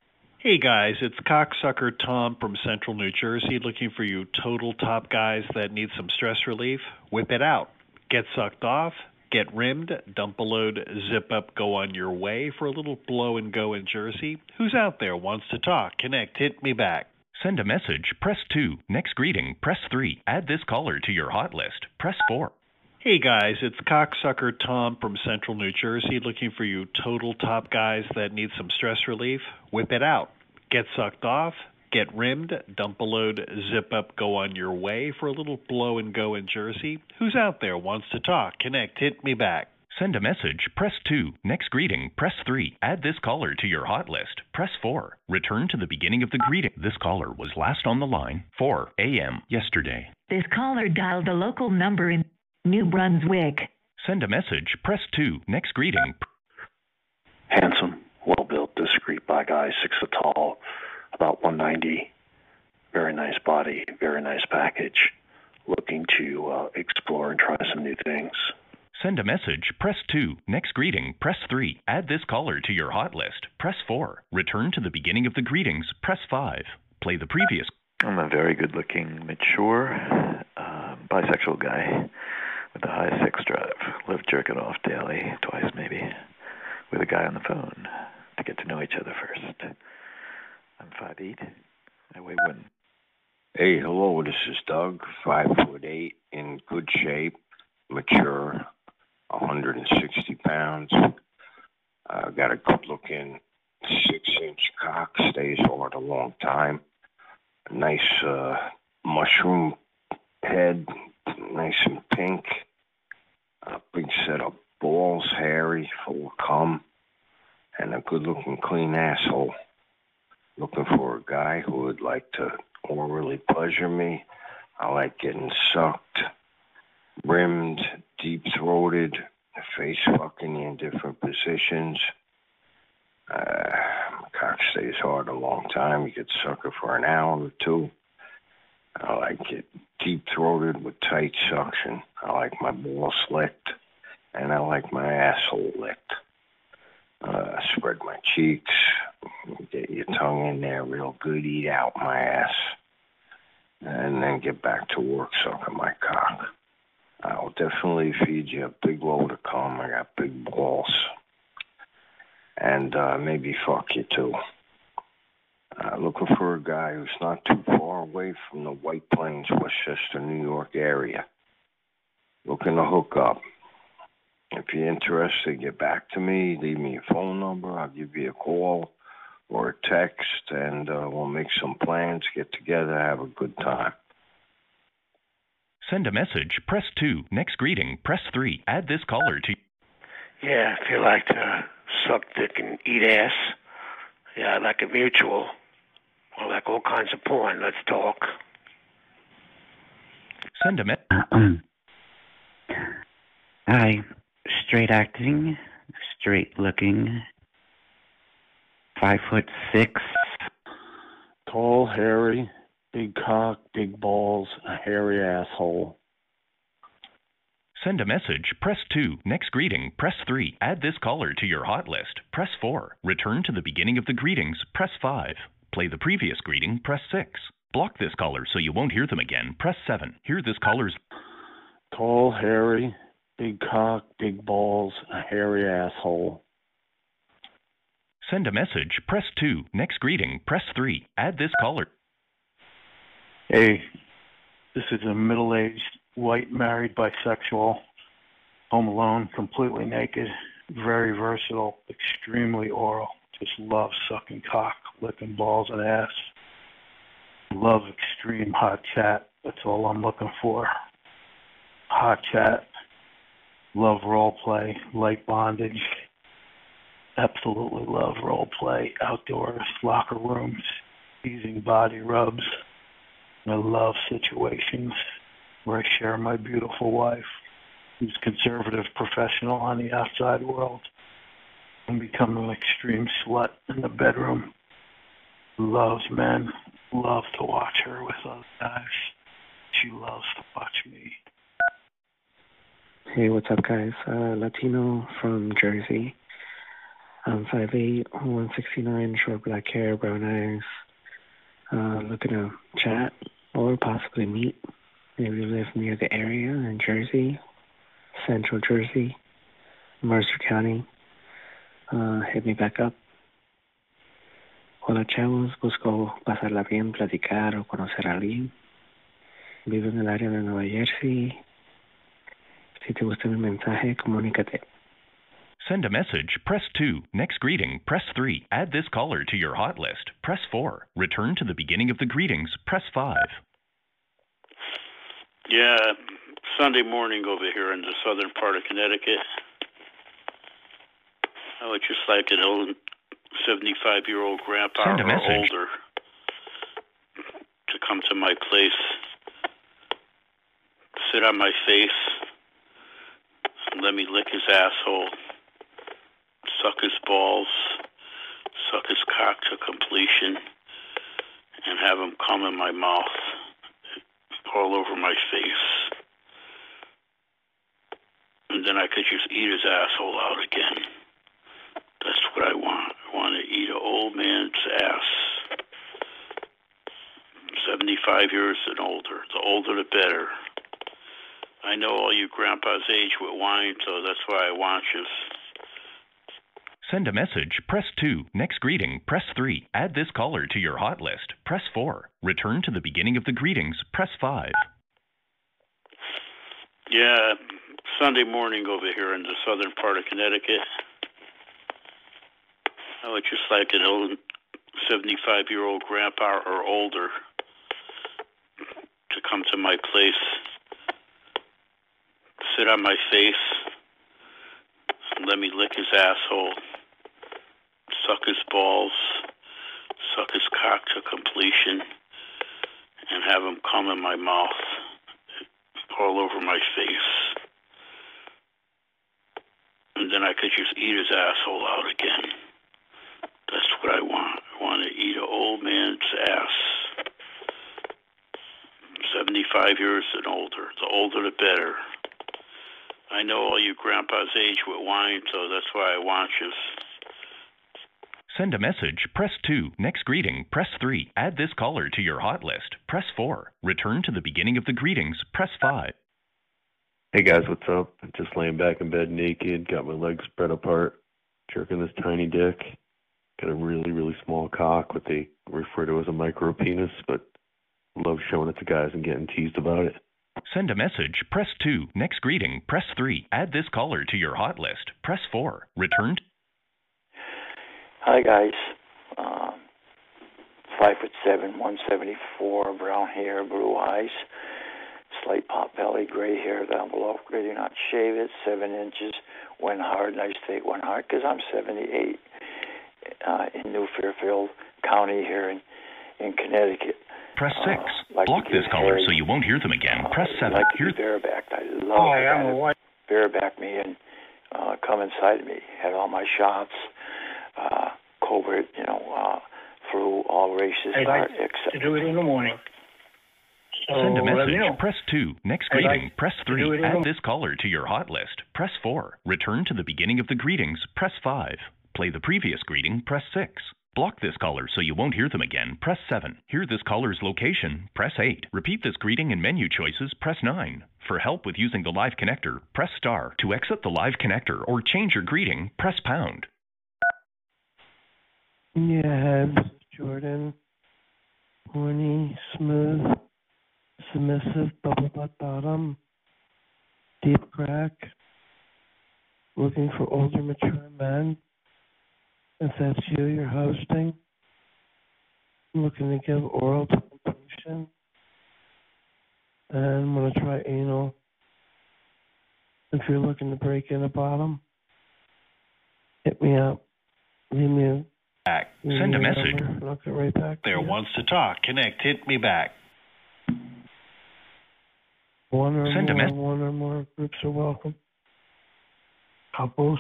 Hey guys, it's cocksucker Tom from Central New Jersey looking for you total top guys that need some stress relief. Whip it out. Get sucked off, get rimmed, dump a load, zip up, go on your way for a little blow and go in Jersey? Who's out there wants to talk? Connect, hit me back. Send a message, press 2. Next greeting, press 3. Add this caller to your hot list, press 4. Hey guys, it's cocksucker Tom from Central New Jersey looking for you total top guys that need some stress relief. Whip it out. Get sucked off, get rimmed, dump a load, zip up, go on your way for a little blow and go in Jersey. Who's out there wants to talk? Connect, hit me back. Send a message, press 2. Next greeting, press 3. Add this caller to your hot list, press 4. Return to the beginning of the greeting. This caller was last on the line 4 a.m. yesterday. This caller dialed a local number in New Brunswick. Send a message, press 2. Next greeting. Handsome, well built, discreet bi guy, six foot tall, about 190. Very nice body, very nice package. Looking to uh, explore and try some new things. Send a message, press 2. Next greeting, press 3. Add this caller to your hot list, press 4. Return to the beginning of the greetings, press 5. Play the previous. I'm a very good looking, mature, uh, bisexual guy with a high sex drive. Love jerking off daily, twice maybe, with a guy on the phone get to know each other first. I'm five eight. I weigh one. Hey, hello. This is Doug, five foot eight, in good shape, mature, 160 pounds. Uh, got a good looking six inch cock, stays hard a long time. Nice uh, mushroom head, nice and pink. A big set of balls, hairy, full of cum, and a good looking clean asshole. Looking for a guy who would like to orally pleasure me. I like getting sucked, rimmed, deep throated, face fucking in different positions. Uh, my cock stays hard a long time. You get sucker for an hour or two. I like it deep throated with tight suction. I like my balls licked, and I like my asshole licked. Uh, spread my cheeks, get your tongue in there real good, eat out my ass, and then get back to work sucking my cock. I'll definitely feed you a big load of cum. I got big balls. And uh, maybe fuck you too. Uh, looking for a guy who's not too far away from the White Plains, Westchester, New York area. Looking to hook up. If you're interested, get back to me. Leave me a phone number. I'll give you a call or a text, and uh, we'll make some plans, get together, have a good time. Send a message, press 2. Next greeting, press 3. Add this caller to. Yeah, if you like to suck dick and eat ass, yeah, I'd like a mutual. I like all kinds of porn. Let's talk. Send a message. Hi, straight acting, straight looking, five foot six. Tall, hairy, big cock, big balls, a hairy asshole. Send a message, press 2. Next greeting, press 3. Add this caller to your hot list, press 4. Return to the beginning of the greetings, press 5. Play the previous greeting, press 6. Block this caller so you won't hear them again, press 7. Hear this caller's. Tall, hairy, big cock, big balls, a hairy asshole. Send a message, press 2. Next greeting, press 3. Add this caller. Hey, this is a middle aged white married bisexual, home alone, completely naked, very versatile, extremely oral. Just love sucking cock, licking balls and ass. Love extreme hot chat. That's all I'm looking for. Hot chat. Love role play, light bondage. Absolutely love role play, outdoors, locker rooms, easing body rubs. I love situations where I share my beautiful wife, who's conservative professional on the outside world, and become an extreme slut in the bedroom. Loves men, love to watch her with other guys. She loves to watch me. Hey, what's up, guys? Uh, Latino from Jersey. I'm 5'8", 169, short black hair, brown eyes. Uh, looking to chat or possibly meet. Maybe live near the area in Jersey, Central Jersey. Mercer County. Uh, hit me back up. Hola chavos, busco pasarla bien, platicar o conocer a alguien. Vivo en el área de Nueva Jersey. Si te gusta mi mensaje, comunícate. Send a message, press 2. Next greeting, press 3. Add this caller to your hot list, press 4. Return to the beginning of the greetings, press 5. Yeah, Sunday morning over here in the southern part of Connecticut. I would just like an old 75 year old grandpa Send a or message. older to come to my place, sit on my face, and let me lick his asshole, suck his balls, suck his cock to completion, and have him come in my mouth, all over my face. And then I could just eat his asshole out again. That's what I want. I want to eat an old man's ass. 75 years and older. The older the better. I know all you grandpas age with wine, so that's why I want you. Send a message, press 2. Next greeting, press 3. Add this caller to your hot list, press 4. Return to the beginning of the greetings, press 5. Yeah, Sunday morning over here in the southern part of Connecticut. I would just like an old 75 year old grandpa or older to come to my place, sit on my face, let me lick his asshole, suck his balls, suck his cock to completion, and have him come in my mouth, all over my face. And then I could just eat his asshole out again. That's what I want. I want to eat an old man's ass. 75 years and older. The older the better. I know all you grandpas age with wine, so that's why I want you. Send a message, press 2. Next greeting, press 3. Add this caller to your hot list, press 4. Return to the beginning of the greetings, press 5. Hey guys, what's up? Just laying back in bed naked, got my legs spread apart, jerking this tiny dick. Got a really, really small cock, what they refer to as a micro penis, but love showing it to guys and getting teased about it. Send a message, press 2. Next greeting, press 3. Add this caller to your hot list, press 4. Return. Hi guys, um, five foot seven, one seventy four, brown hair, blue eyes, slight pot belly, gray hair down below. Gray, do not shave it. Seven inches. When hard, nice take one hard because I'm seventy eight uh, in New Fairfield County here in in Connecticut. Press 6. like Block this caller head. so you won't hear them again. Press 7. like to Here. be. I love Hi, the I'm guy a that white. bareback me and uh, come inside of me. Had all my shots, uh, COVID, you know, uh, flu, all races, I'd heart, like except to do it in the morning. So Send a message. me. Press 2. Next I'd greeting. like press 3. Add this caller to your hot list. Press 4. Return to the beginning of the greetings. Press 5. Play the previous greeting. Press 6. Block this caller so you won't hear them again. Press 7. Hear this caller's location. Press 8. Repeat this greeting and menu choices. Press 9. For help with using the live connector, press star. To exit the live connector or change your greeting, press pound. Yeah, this is Jordan. Horny, smooth, submissive, bubble butt bottom, deep crack. Looking for older, mature men. If that's you, you're hosting. I'm Looking to give oral to completion. And I'm going to try anal. If you're looking to break in a bottom, hit me up. Leave me a Back. leave Send a message. number, I'll get right back. There you. wants to talk. Connect. Hit me back. One or Send a more, mess- one or more groups are welcome. Couples.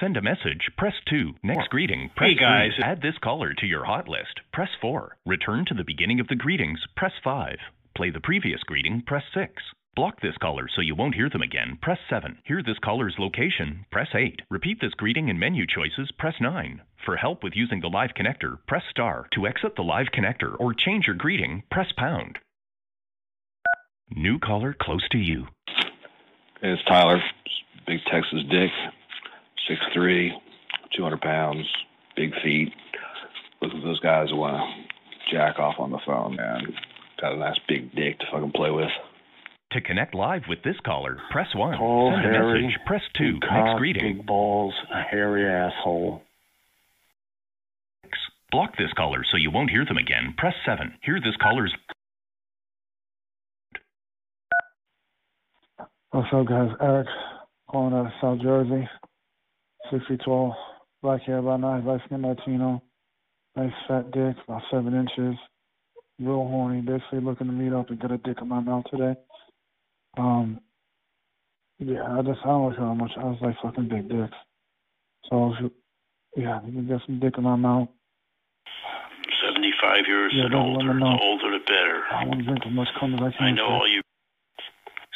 Send a message. Press 2. Next greeting. Press Hey, guys. 3. Add this caller to your hot list. Press 4. Return to the beginning of the greetings. Press 5. Play the previous greeting. Press 6. Block this caller so you won't hear them again. Press 7. Hear this caller's location. Press 8. Repeat this greeting and menu choices. Press 9. For help with using the live connector, press star. To exit the live connector or change your greeting, press pound. New caller close to you. Hey, it's Tyler, big Texas dick. Six three, two hundred pounds, big feet. Look at those guys who want to jack off on the phone, man. Got a nice big dick to fucking play with. To connect live with this caller, press 1. Tall, Send a message, press 2. big Next greeting. big balls, a hairy asshole. Block this caller so you won't hear them again. Press 7. Hear this caller's What's up, guys? Eric, calling out of South Jersey. Six feet tall, black hair, about nine, light skin Latino. Nice fat dick, about seven inches. Real horny, basically looking to meet up and get a dick in my mouth today. Um, yeah, I just, I don't look how much. I just like fucking big dicks. So, yeah, you can get some dick in my mouth. 75 years Yeah, and don't let older. me The know. older, the better. I want to drink as much cum as I can. I know all you.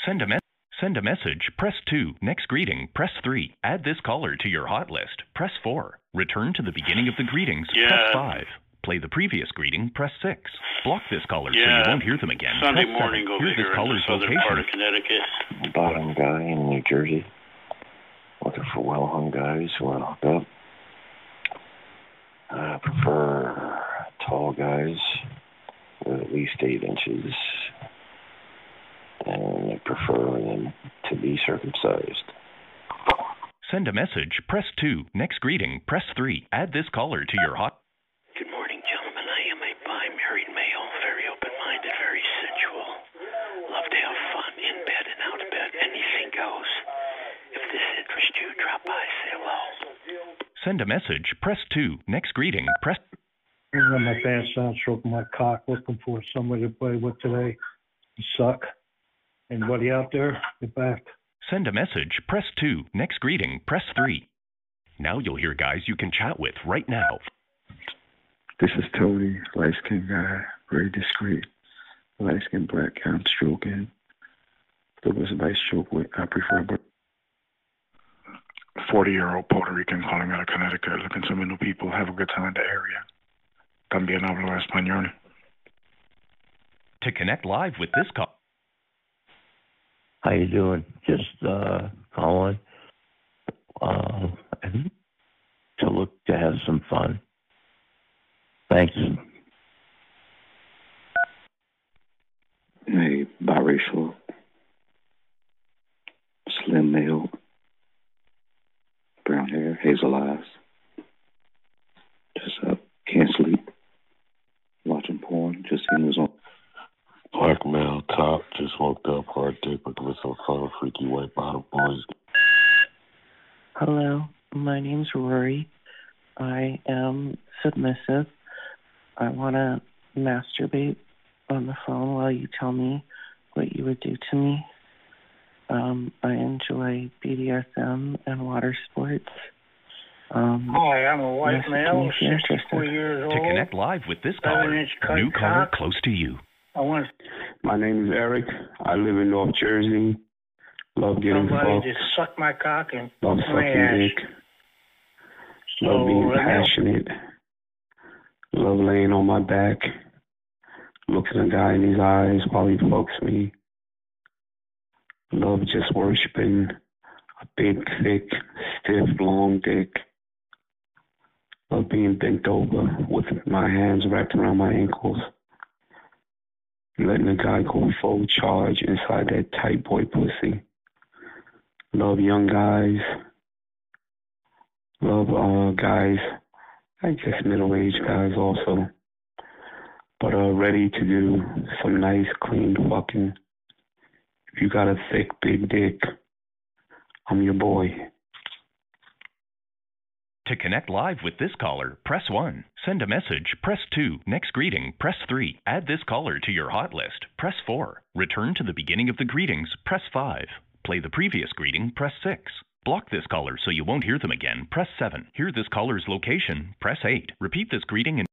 Send a, me- send a message, press 2. Next greeting, press 3. Add this caller to your hot list, press 4. Return to the beginning of the greetings, Yeah. press 5. Play the previous greeting, press 6. Block this caller so you won't hear them again. Southern press morning 7. over Hear here this in the caller's southern location. part of Connecticut. bottom guy in New Jersey. Looking for well hung guys who want to hook up. I prefer tall guys with at least eight inches. And I prefer them to be circumcised. Send a message, press 2. Next greeting, press 3. Add this caller to your hot Good morning, gentlemen. I am a bi married male, very open minded, very sensual. Love to have fun in bed and out of bed. Anything goes. If this interests you, drop by, say hello. Send a message, press 2. Next greeting, press Run my pants down, stroking my cock, looking for somebody to play with today. You suck. Anybody out there? Get back. Send a message, press 2. Next greeting, press 3. Now you'll hear guys you can chat with right now. This is Tony, light skinned guy, very discreet. Light skinned black guy, I'm stroking. If there was a nice stroke with, I prefer but 40 year old Puerto Rican calling out of Connecticut, looking to meet new people, have a good time in the area. También hablo español. To connect live with this call. How you doing? Just uh calling uh to look to have some fun. Thanks. a biracial, slim male, brown hair, hazel eyes. Just up, can't sleep, watching porn, just seeing what's on. Black male, top, just woke up, hard dick, looking for some fun, freaky white bottom boys. Hello, my name's Rory. I am submissive. I want to masturbate on the phone while you tell me what you would do to me. Um, I enjoy BDSM and water sports. Um, Hi, I'm a white message male, me 64 interested. years To old. connect live with this Seven caller, new caller close to you. I want My name is Eric. I live in North Jersey. Love getting somebody fucked. to suck my cock and Love sucking ass. dick. Love being let me know. passionate. Love laying on my back. Looking a guy in his eyes while he fucks me. Love just worshiping a big, thick, stiff, long dick. Love being bent over with my hands wrapped around my ankles. Letting a guy go full charge inside that tight boy pussy. Love young guys. Love uh guys, I guess middle aged guys also. But are ready to do some nice clean fucking. If you got a thick big dick, I'm your boy. To connect live with this caller, press 1. Send a message, press 2. Next greeting, press 3. Add this caller to your hot list, press 4. Return to the beginning of the greetings, press 5. Play the previous greeting, press 6. Block this caller so you won't hear them again, press 7. Hear this caller's location, press 8. Repeat this greeting and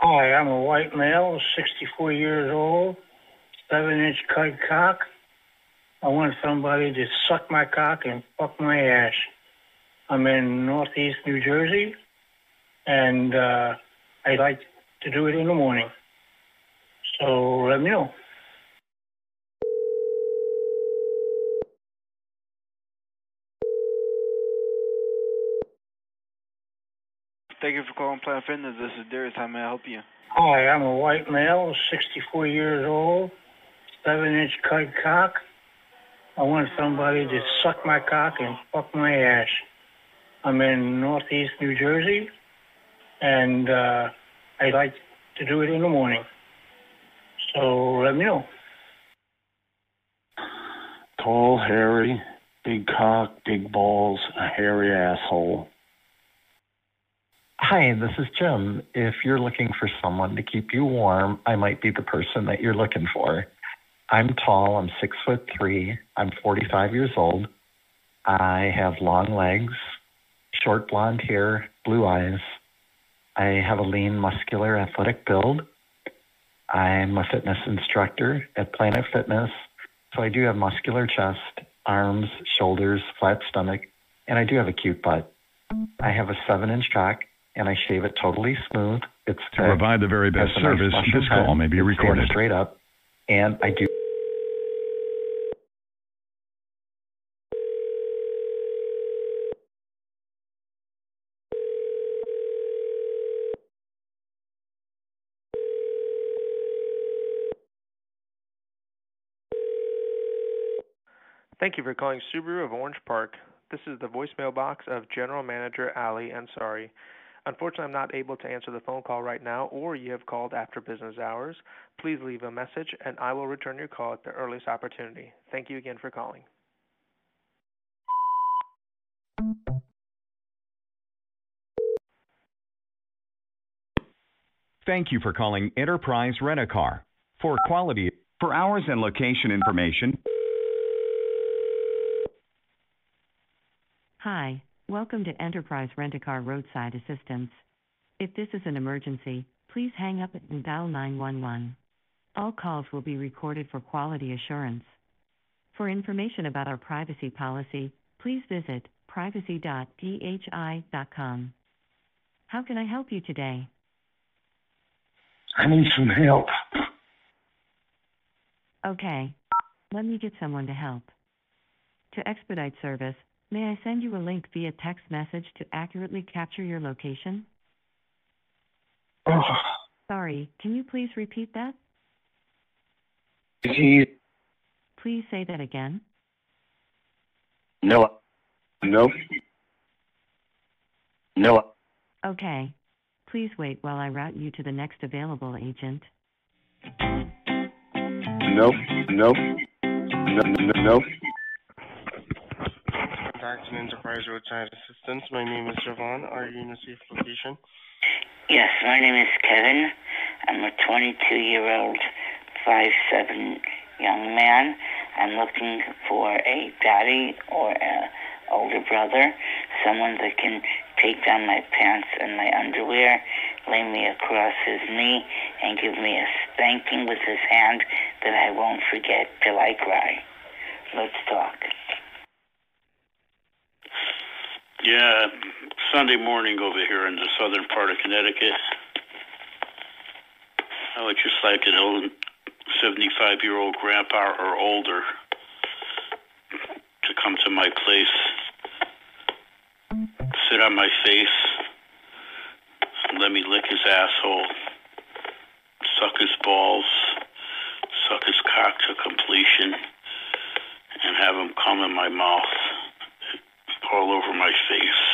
Hi, I'm a white male, 64 years old, seven inch cut cock. I want somebody to suck my cock and fuck my ass. I'm in Northeast New Jersey, and uh, I like to do it in the morning. So let me know. Thank you for calling Planet Fitness. This is Darius. How may I help you? Hi, I'm a white male, 64 years old, 7-inch cut cock. I want somebody to suck my cock and fuck my ass. I'm in northeast New Jersey, and uh, I'd like to do it in the morning. So let me know. Tall, hairy, big cock, big balls, a hairy asshole. Hi, this is Jim. If you're looking for someone to keep you warm, I might be the person that you're looking for. I'm tall, I'm six foot three, I'm 45 years old. I have long legs, short blonde hair, blue eyes. I have a lean, muscular, athletic build. I'm a fitness instructor at Planet Fitness, so I do have muscular chest, arms, shoulders, flat stomach, and I do have a cute butt. I have a seven inch cock and I shave it totally smooth. It's To provide the very best nice service, this call may be recorded. straight up, and I do. Thank you for calling Subaru of Orange Park. This is the voicemail box of General Manager Ali Ansari. Unfortunately, I'm not able to answer the phone call right now, or you have called after business hours. Please leave a message, and I will return your call at the earliest opportunity. Thank you again for calling. Thank you for calling Enterprise Rent a Car. For quality, for hours and location information, Hi, welcome to Enterprise Rent-A-Car Roadside Assistance. If this is an emergency, please hang up and dial 911. All calls will be recorded for quality assurance. For information about our privacy policy, please visit privacy.dhi.com. How can I help you today? I need some help. Okay. Let me get someone to help. To expedite service, may I send you a link via text message to accurately capture your location? Oh, Sorry, can you please repeat that? he, Please say that again. no, no, no. Okay. Please wait while I route you to the next available agent. Nope, nope, no, no, nope. Contact and Enterprise Roadside Assistance. My name is Javon. Are you in a safe location? Yes, my name is Kevin. I'm a 22 year old, 5'7 young man. I'm looking for a daddy or a older brother, someone that can take down my pants and my underwear, lay me across his knee, and give me a spanking with his hand that I won't forget till I cry. Let's talk. Yeah, Sunday morning over here in the southern part of Connecticut. I would just like an old 75 year old grandpa or older to come to my place, sit on my face, let me lick his asshole, suck his balls, suck his cock to completion, and have him come in my mouth all over my face.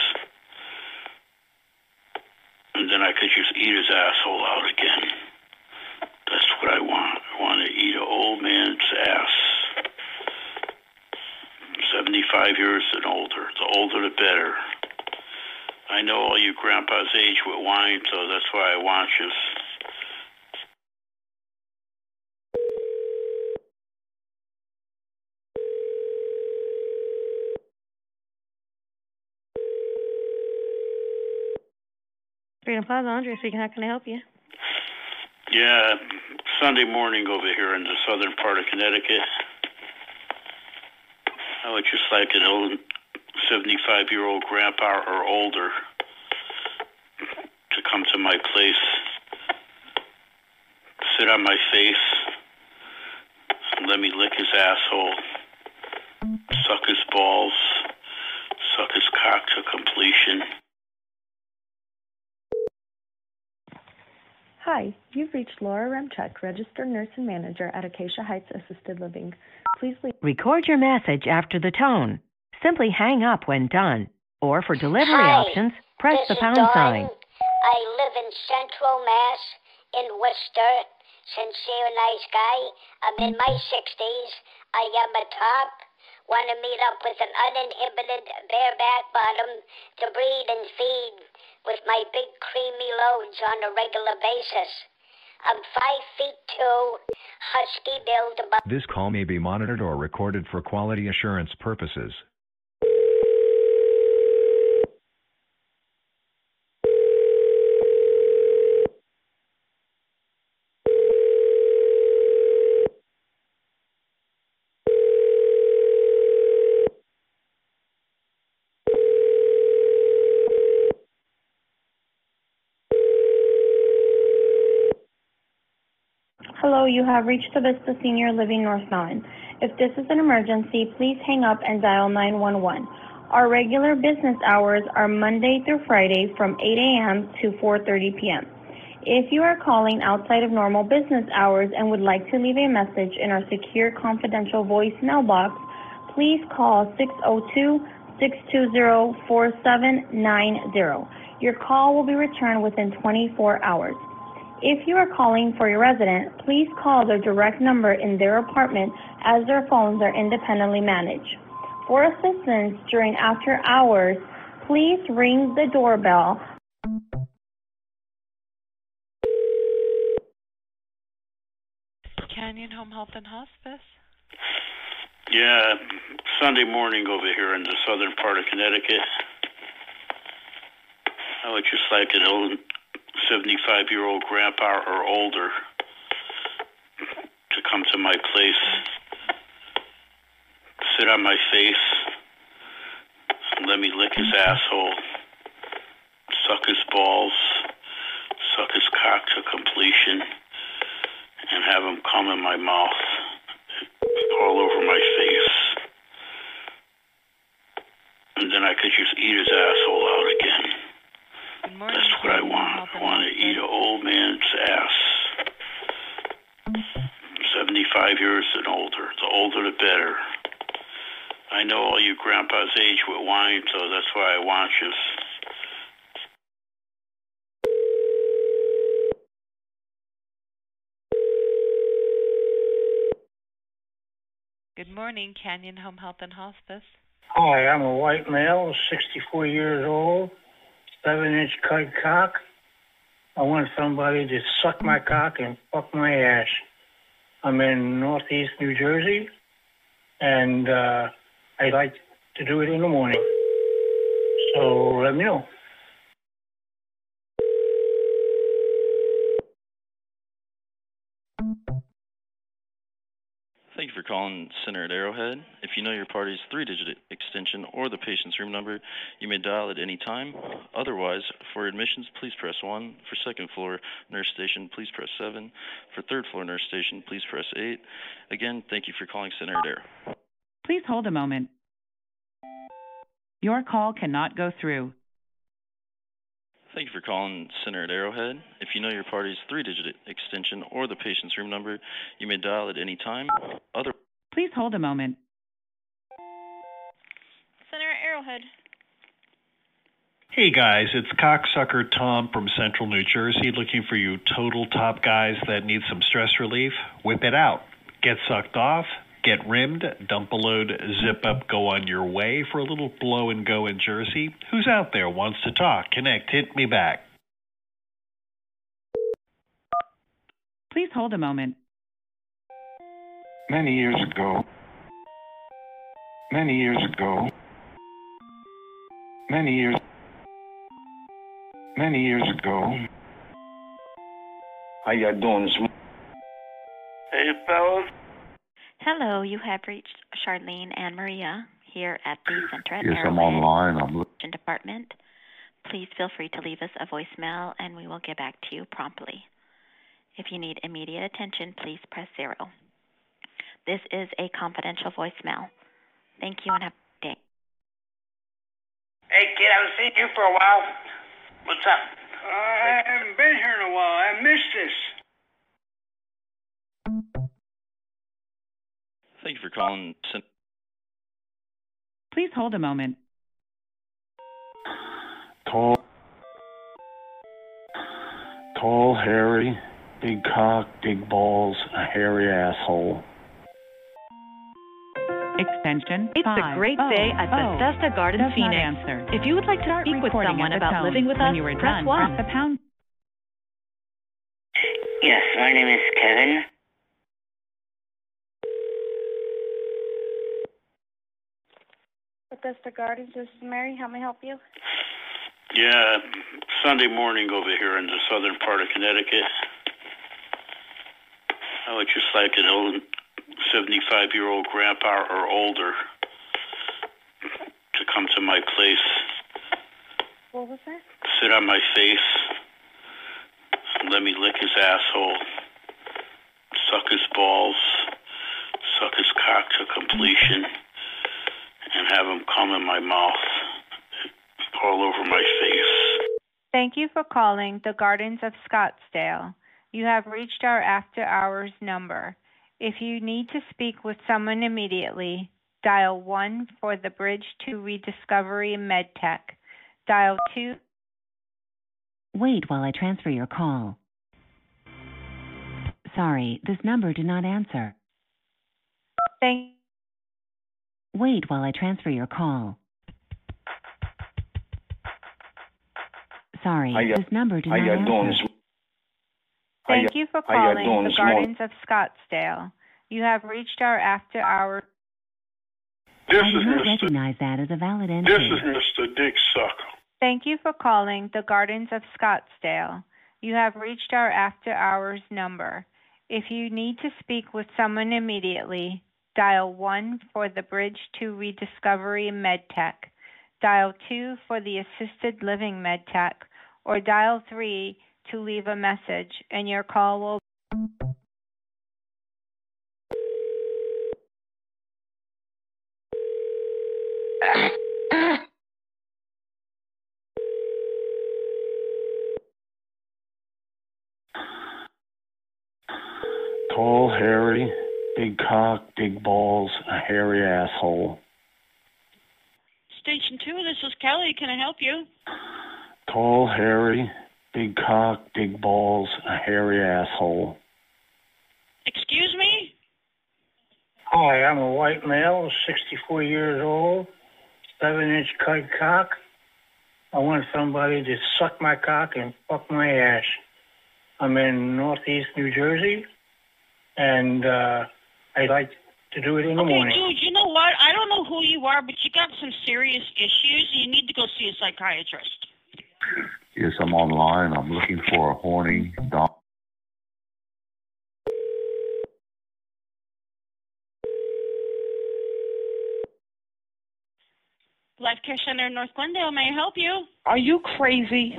And then I could just eat his asshole out again. That's what I want. I want to eat an old man's ass. 75 years and older. The older the better. I know all you grandpas age with wine, so that's why I want you. Freedom Plaza, Andrea speaking. How can I help you? Yeah, Sunday morning over here in the southern part of Connecticut. I would just like an old 75 year old grandpa or older to come to my place, sit on my face, let me lick his asshole, suck his balls, suck his cock to completion, Hi, you've reached Laura Remchuk, registered nurse and manager at Acacia Heights Assisted Living. Please leave. Record your message after the tone. Simply hang up when done. Or for delivery Hi, options, press this the is pound Dawn. sign. I live in Central Mass in Worcester. Sincere, nice guy. I'm in my 60s. I am a top. Want to meet up with an uninhibited bareback bottom to breed and feed with my big creamy loads on a regular basis. I'm five feet two, husky build, This call may be monitored or recorded for quality assurance purposes. Hello, you have reached the Vista Senior Living North Mountain. If this is an emergency, please hang up and dial 911. Our regular business hours are Monday through Friday from 8 a.m. to 4:30 p.m. If you are calling outside of normal business hours and would like to leave a message in our secure confidential voicemail box, please call 602-620-4790. Your call will be returned within 24 hours. If you are calling for your resident, please call their direct number in their apartment as their phones are independently managed. For assistance during after hours, please ring the doorbell. Canyon Home Health and Hospice. Yeah, Sunday morning over here in the southern part of Connecticut. I would just like an old 75 year old grandpa or older to come to my place, sit on my face, let me lick his asshole, suck his balls, suck his cock to completion, and have him come in my mouth, all over my face. And then I could just eat his asshole out again. That's what I want. I want to eat an old man's ass. 75 years and older. The older the better. I know all you grandpas age with wine, so that's why I want you. Good morning, Canyon Home Health and Hospice. Hi, I'm a white male, 64 years old, seven inch cut cock. I want somebody to suck my cock and fuck my ass. I'm in northeast New Jersey, and uh, I'd like to do it in the morning. So let me know. Calling Center at Arrowhead. If you know your party's three digit extension or the patient's room number, you may dial at any time. Otherwise, for admissions, please press 1. For second floor nurse station, please press 7. For third floor nurse station, please press 8. Again, thank you for calling Center at Arrowhead. Please hold a moment. Your call cannot go through. Thank you for calling Center at Arrowhead. If you know your party's three digit extension or the patient's room number, you may dial at any time. Other Please hold a moment. Center Arrowhead. Hey guys, it's cocksucker Tom from Central New Jersey looking for you total top guys that need some stress relief. Whip it out. Get sucked off, get rimmed, dump a load, zip up, go on your way for a little blow and go in Jersey. Who's out there wants to talk? Connect, hit me back. Please hold a moment. Many years ago, many years ago, many years, many years ago. How y'all doing this morning? Hey, fellas. Hello, you have reached Charlene and Maria here at the Center at Yes, I'm Arrowhead online. I'm look- Department. Please feel free to leave us a voicemail and we will get back to you promptly. If you need immediate attention, please press zero. This is a confidential voicemail. Thank you and have a good day. Hey, kid, I haven't seen you for a while. What's up? I haven't been here in a while. I missed this. Thank you for calling. Please hold a moment. Tall, tall, hairy, big cock, big balls, a hairy asshole. Extension It's a great day oh, at Bethesda oh. Garden Phoenix. answer. If you would like to Start speak with someone about tone. living with when us, you are press done, 1. the pound. Yes, my name is Kevin. Bethesda Gardens, this is Mary. How may I help you? Yeah, Sunday morning over here in the southern part of Connecticut. I would just like an old 75 year old grandpa or older to come to my place, What was that? sit on my face, let me lick his asshole, suck his balls, suck his cock to completion, and have him come in my mouth all over my face. Thank you for calling the Gardens of Scottsdale. You have reached our after hours number. If you need to speak with someone immediately, dial 1 for the Bridge to Rediscovery MedTech. Dial 2. Wait while I transfer your call. Sorry, this number did not answer. Thank Wait while I transfer your call. Sorry, How this number did how not ya answer. Doing this Thank you for calling doing the this morning? Gardens of Scottsdale. You have reached our after hours. This I is do not Mr. recognize that as a valid entry. This is Mr. Dick Sucker. Thank you for calling the Gardens of Scottsdale. You have reached our after hours number. If you need to speak with someone immediately, dial 1 for the Bridge to Rediscovery MedTech. Dial 2 for the Assisted Living MedTech or dial 3 to leave a message and your call will Tall, hairy, big cock, big balls, a hairy asshole. Station 2, this is Kelly. Can I help you? Tall, hairy, big cock, big balls, a hairy asshole. Excuse me? Hi, I'm a white male, 64 years old, 7 inch cut cock. I want somebody to suck my cock and fuck my ass. I'm in northeast New Jersey, and uh, I'd like to do it in the Okay, morning. dude, you know what? I don't know who you are, but you got some serious issues. You need to go see a psychiatrist. Yes, I'm online. I'm looking for a horny dom. Life Care Center in North Glendale, may I help you? Are you crazy?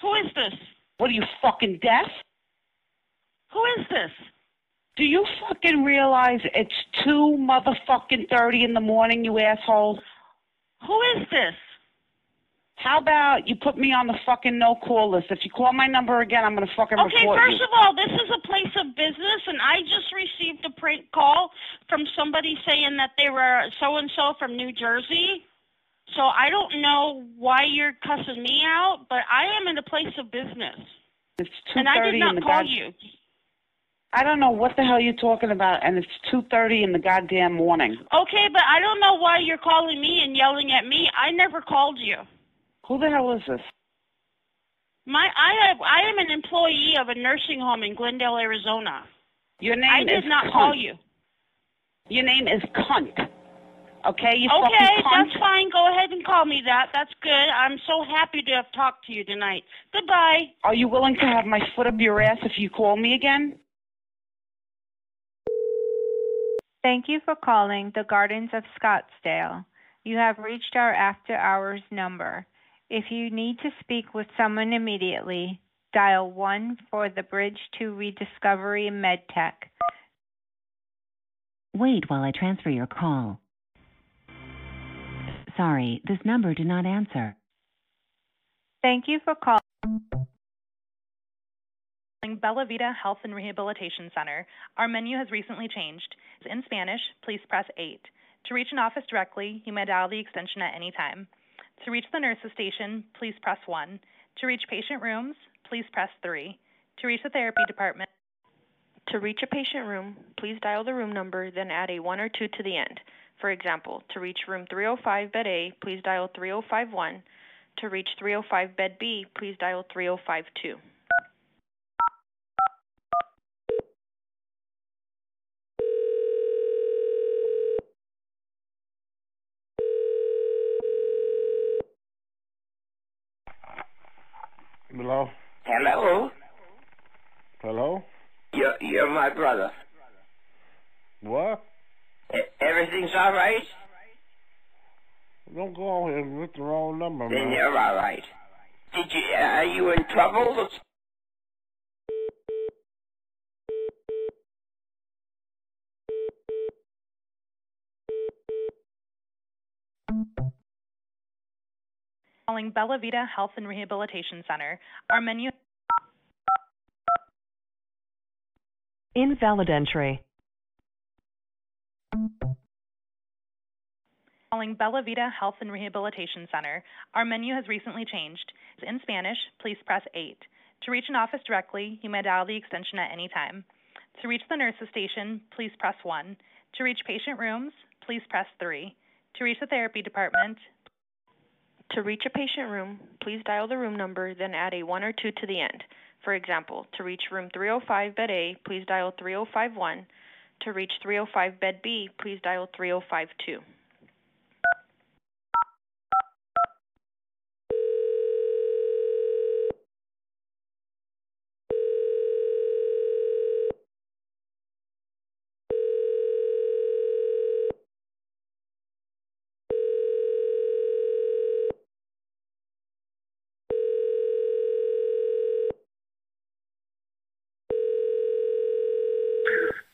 Who is this? What are you fucking deaf? Who is this? Do you fucking realize it's two motherfucking thirty in the morning, you asshole? Who is this? How about you put me on the fucking no call list? If you call my number again, I'm gonna fucking Okay, report first you. of all, this is a place of business, and I just received a prank call from somebody saying that they were so and so from New Jersey. So I don't know why you're cussing me out, but I am in a place of business, It's two and I did not call god- you. I don't know what the hell you're talking about, and it's two thirty in the goddamn morning. Okay, but I don't know why you're calling me and yelling at me. I never called you. Who the hell is this? My I have I am an employee of a nursing home in Glendale, Arizona. Your name I did not cunt. call you. Your name is cunt. Okay, you okay, fucking cunt. that's fine. Go ahead and call me that. That's good. I'm so happy to have talked to you tonight. Goodbye. Are you willing to have my foot up your ass if you call me again? Thank you for calling the Gardens of Scottsdale. You have reached our after hours number. If you need to speak with someone immediately, dial 1 for the Bridge to Rediscovery MedTech. Wait while I transfer your call. Sorry, this number did not answer. Thank you for calling. Calling Bella Vita Health and Rehabilitation Center. Our menu has recently changed. In Spanish, please press 8. To reach an office directly, you may dial the extension at any time. To reach the nurse's station, please press 1. To reach patient rooms, please press 3. To reach the therapy department, To reach a patient room, please dial the room number, then add a 1 or 2 to the end. For example, to reach room 305 bed A, please dial 3051. To reach 305 bed B, please dial 3052. Hello? Hello? Hello? You're, you're my brother. What? E- everything's all right? Don't go here with the wrong number, Then man. you're all right. Did you, are you in trouble? Calling Bella Vita Health and Rehabilitation Center. Our menu Invalid entry. calling Bella Vita Health and Rehabilitation Center. Our menu has recently changed. In Spanish, please press 8. To reach an office directly, you may dial the extension at any time. To reach the nurse's station, please press 1. To reach patient rooms, please press 3. To reach the therapy department, To reach a patient room, please dial the room number, then add a 1 or 2 to the end. For example, to reach room 305 bed A, please dial 3051. To reach 305 bed B, please dial 3052.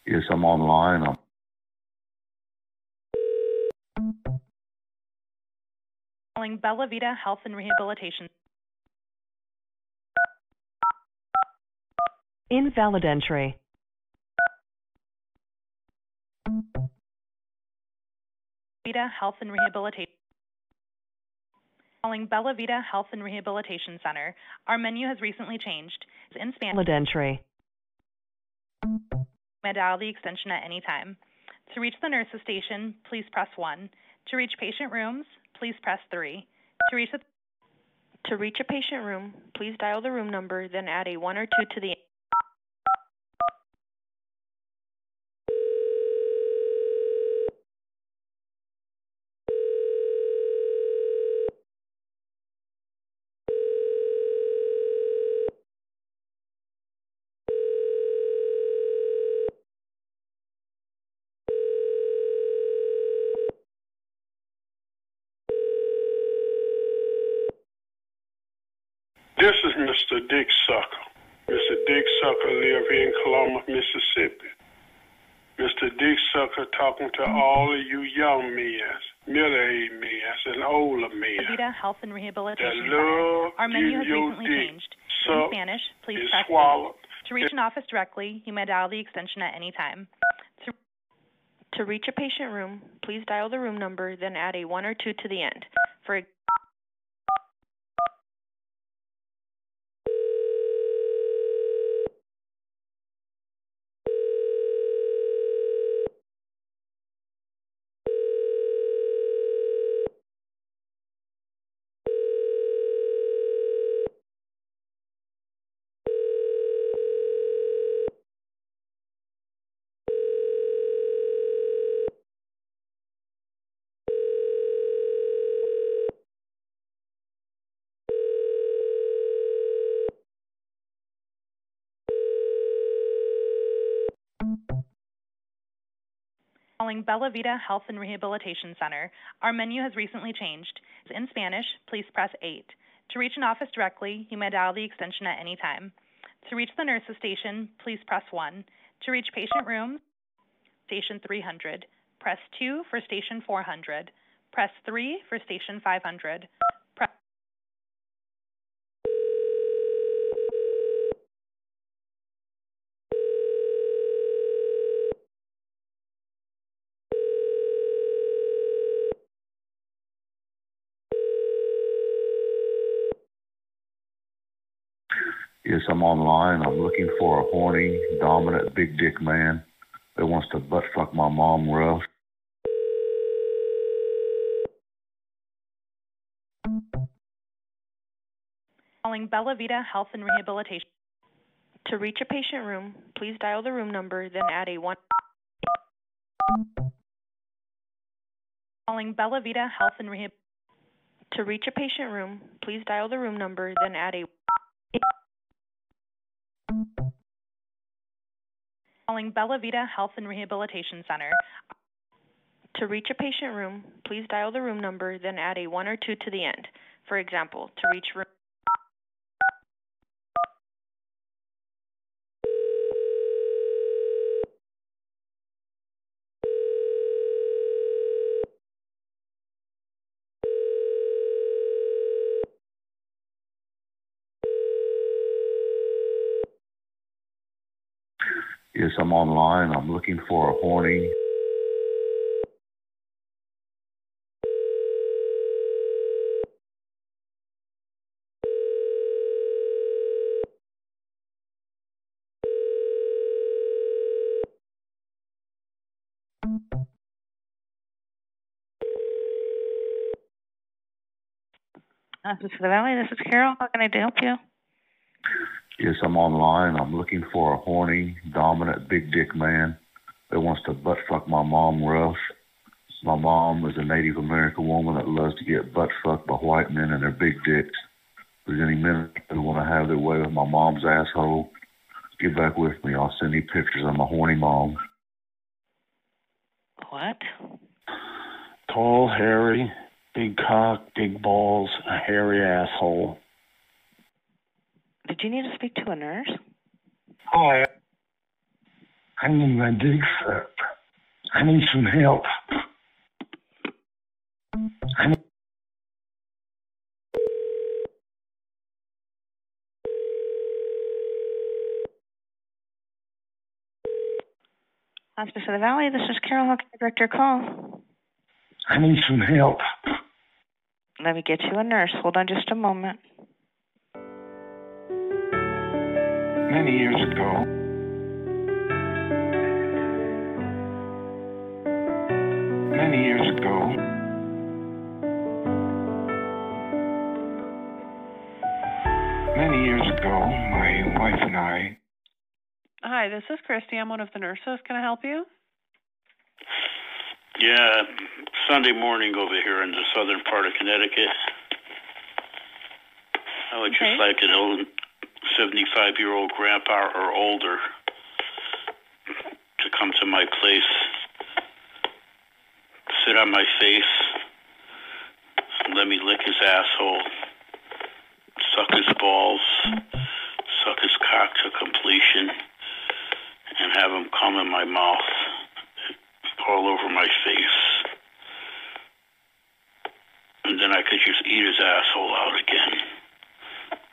Yes, I'm online. I'm calling Bella Vita Health and Rehabilitation Invalid entry. Vita Health and Rehabilitation calling Bella Vita Health and Rehabilitation Center. Our menu has recently changed. In Spanish, Invalid entry. The extension at any time. To reach the nurse's station, please press 1. To reach patient rooms, please press 3. To reach the To reach a patient room, please dial the room number, then add a 1 or 2 to the This is Mr. Dick Sucker. Mr. Dick Sucker live here in Coloma, Mississippi. Mr. Dick Sucker talking to all of you young men, middle-aged men, and older men. Health and Rehabilitation Center. Our menu has recently changed. In Spanish, please press 8. swallowed. To reach an office directly, you may dial the extension at any time. To To reach a patient room, please dial the room number, then add a 1 or 2 to the end. For calling Bella Vita Health and Rehabilitation Center. Our menu has recently changed. In Spanish, please press 8. To reach an office directly, you may dial the extension at any time. To reach the nurse's station, please press 1. To reach patient rooms, station 300. Press 2 for station 400. Press 3 for station 500. Press Yes, I'm online. I'm looking for a horny, dominant, big dick man that wants to butt fuck my mom rough. Calling Bella Vita Health and Rehabilitation. To reach a patient room, please dial the room number, then add a 1. Calling Bella Vita Health and Rehab. To reach a patient room, please dial the room number, then add a. Calling Bella Vita Health and Rehabilitation Center. To reach a patient room, please dial the room number, then add a 1 or 2 to the end. For example, to reach room. Yes, I'm online. I'm looking for a horny. The Valley. This is Carol. How can I help you? Yes, I'm online. I'm looking for a horny, dominant, big dick man that wants to butt fuck my mom rough. My mom is a Native American woman that loves to get butt fucked by white men and their big dicks. If there's any men who want to have their way with my mom's asshole, get back with me. I'll send you pictures of my horny mom. What? Tall, hairy, big cock, big balls, a hairy asshole. Did you need to speak to a nurse? Hi. I need my dick sucked. I need some help. I need Hospice for the Valley. This is Carol. How can I direct your call? I need some help. Let me get you a nurse. Hold on just a moment. Many years ago, many years ago, many years ago, my wife and I, Hi, this is Christy. I'm one of the nurses. Can I help you? Yeah, Sunday morning over here in the southern part of Connecticut. I would just like an old 75 year old grandpa or older to come to my place, sit on my face, let me lick his asshole, suck his balls, suck his cock to completion, and have him come in my mouth all over my face. And then I could just eat his asshole out again.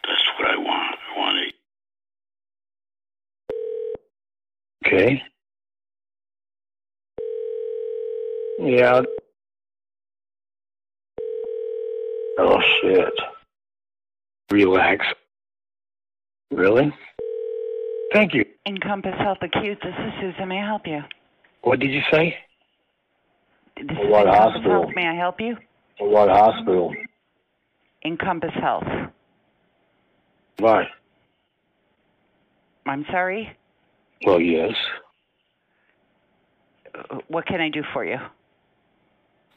That's what I want. I want to okay. Yeah. Oh shit. Relax. Really? Thank you. Encompass Health Acute. This is Susan. May I help you? What did you say? This What is Encompass hospital? Health. May I help you? What hospital? Encompass Health. Why? I'm sorry. Well, yes. Uh, What can I do for you?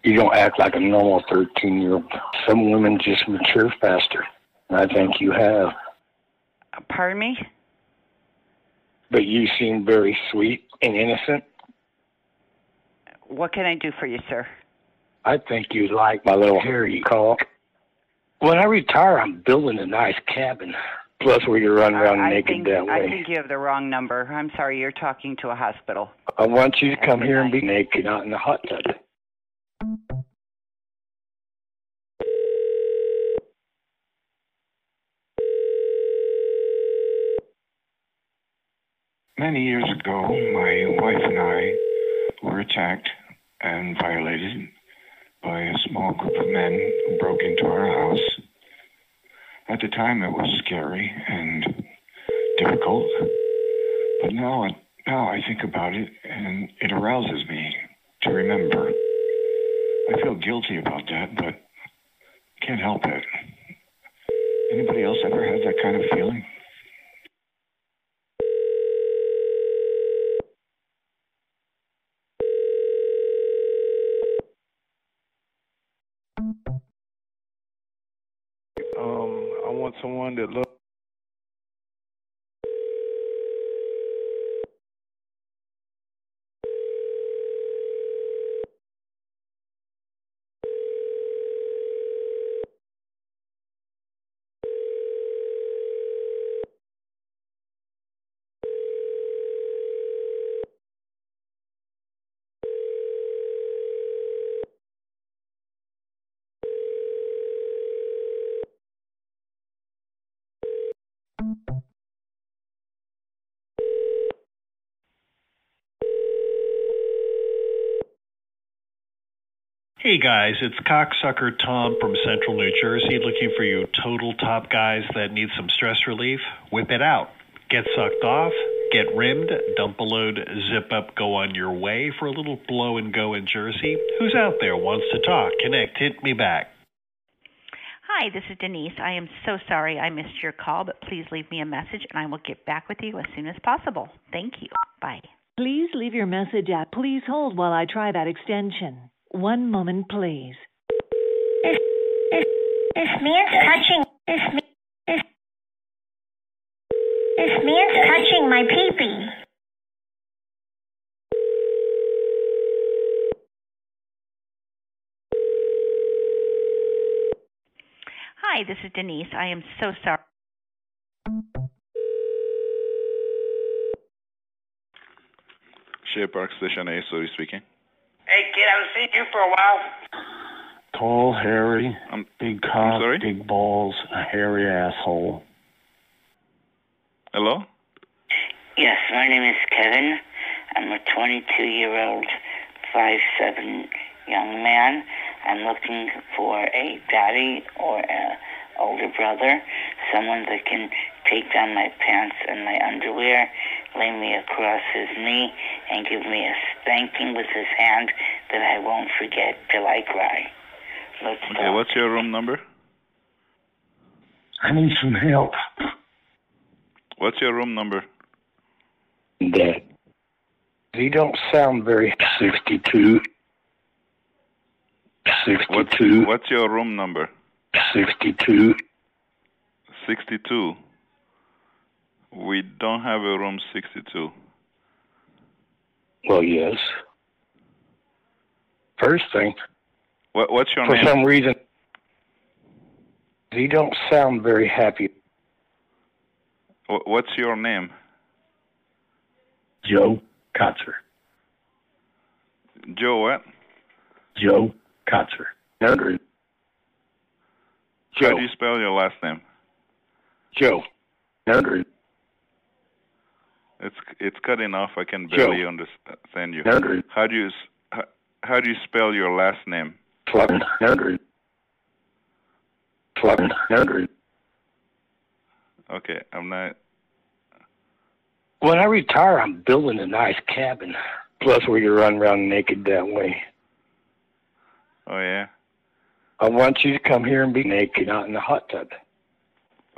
You don't act like a normal 13 year old. Some women just mature faster. And I think you have. Uh, Pardon me? But you seem very sweet and innocent. What can I do for you, sir? I think you'd like my little hairy cock. When I retire, I'm building a nice cabin. Plus, we can run around I naked think, that I think you have the wrong number. I'm sorry. You're talking to a hospital. I want you to come here and be naked out in the hot tub. Many years ago, my wife and I were attacked and violated by a small group of men who broke into our house. At the time, it was scary, and difficult. But now, I- now I think about it, and it arouses me to remember. I feel guilty about that, but can't help it. Anybody else ever had that kind of feeling? Someone that loves. Hey guys, it's cocksucker Tom from Central New Jersey looking for you total top guys that need some stress relief. Whip it out. Get sucked off, get rimmed, dump a load, zip up, go on your way for a little blow and go in Jersey. Who's out there wants to talk? Connect, hit me back. Hi, this is Denise. I am so sorry I missed your call, but please leave me a message and I will get back with you as soon as possible. Thank you. Bye. Please leave your message at please hold while I try that extension. One moment, please. This, this, this man's touching. This, ma- this, this man's touching my peepee. Hi, this is Denise. I am so sorry. Shea Park Station A, sorry speaking. Hey, kid, I haven't seen you for a while. Tall, hairy, I'm, big cock, sorry? big balls, a hairy asshole. Hello? Yes, my name is Kevin. I'm a 22 year old, 5'7 young man. I'm looking for a daddy or a older brother, someone that can take down my pants and my underwear, lay me across his knee, and give me a spanking with his hand that I won't forget till I cry. Let's Okay, what's your room number? I need some help. What's your room number? Dad. He don't sound very 62. 62. What's your room number? 62. 62. We don't have a room 62. Well, yes. First thing, What, what's your for name? For some reason, he don't sound very happy. What's your name? Joe Kotzer. Joe what? Joe Kotzer. Hundred. How do you spell your last name? Joe. Hundred. It's it's cutting off. I can Joe. barely understand you. Hundred. How do you how, how do you spell your last name? Eleven hundred. Eleven hundred. Okay, I'm not. When I retire, I'm building a nice cabin. Plus, we can run around naked that way. Oh yeah. I want you to come here and be naked out in the hot tub.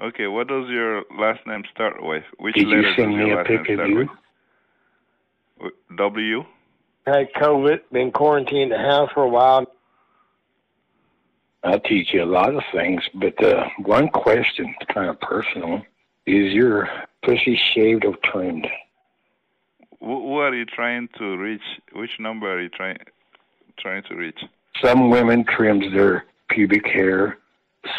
Okay, what does your last name start with? Which Did you send does me your a last name pic of start you? with? W- W. Had COVID, been quarantined in the house for a while. I'll teach you a lot of things, but uh, one question, kind of personal, is your pussy shaved or trimmed? Wh- Who are you trying to reach? Which number are you trying trying to reach? Some women trims their pubic hair,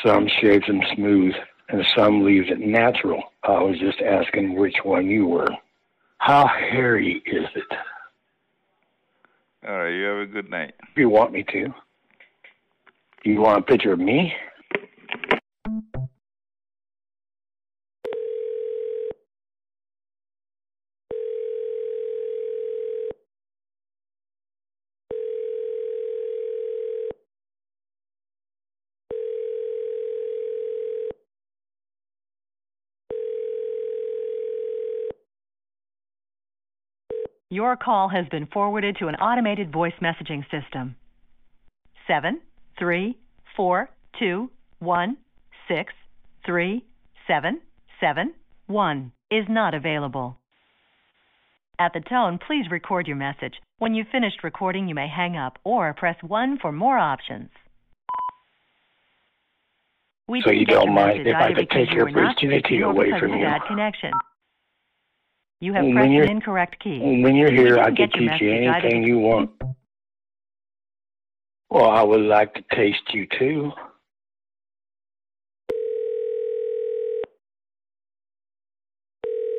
some shaves them smooth, and some leaves it natural. I was just asking which one you were. How hairy is it? All right, you have a good night. If you want me to. You want a picture of me? Your call has been forwarded to an automated voice messaging system. Seven three four two one six three seven seven one is not available. At the tone, please record your message. When you've finished recording, you may hang up or press 1 for more options. We So you don't mind if I could take your virginity away from you? bad connection. You have When pressed an incorrect key. When you're here, I can teach you anything you want. Well, I would like to taste you too.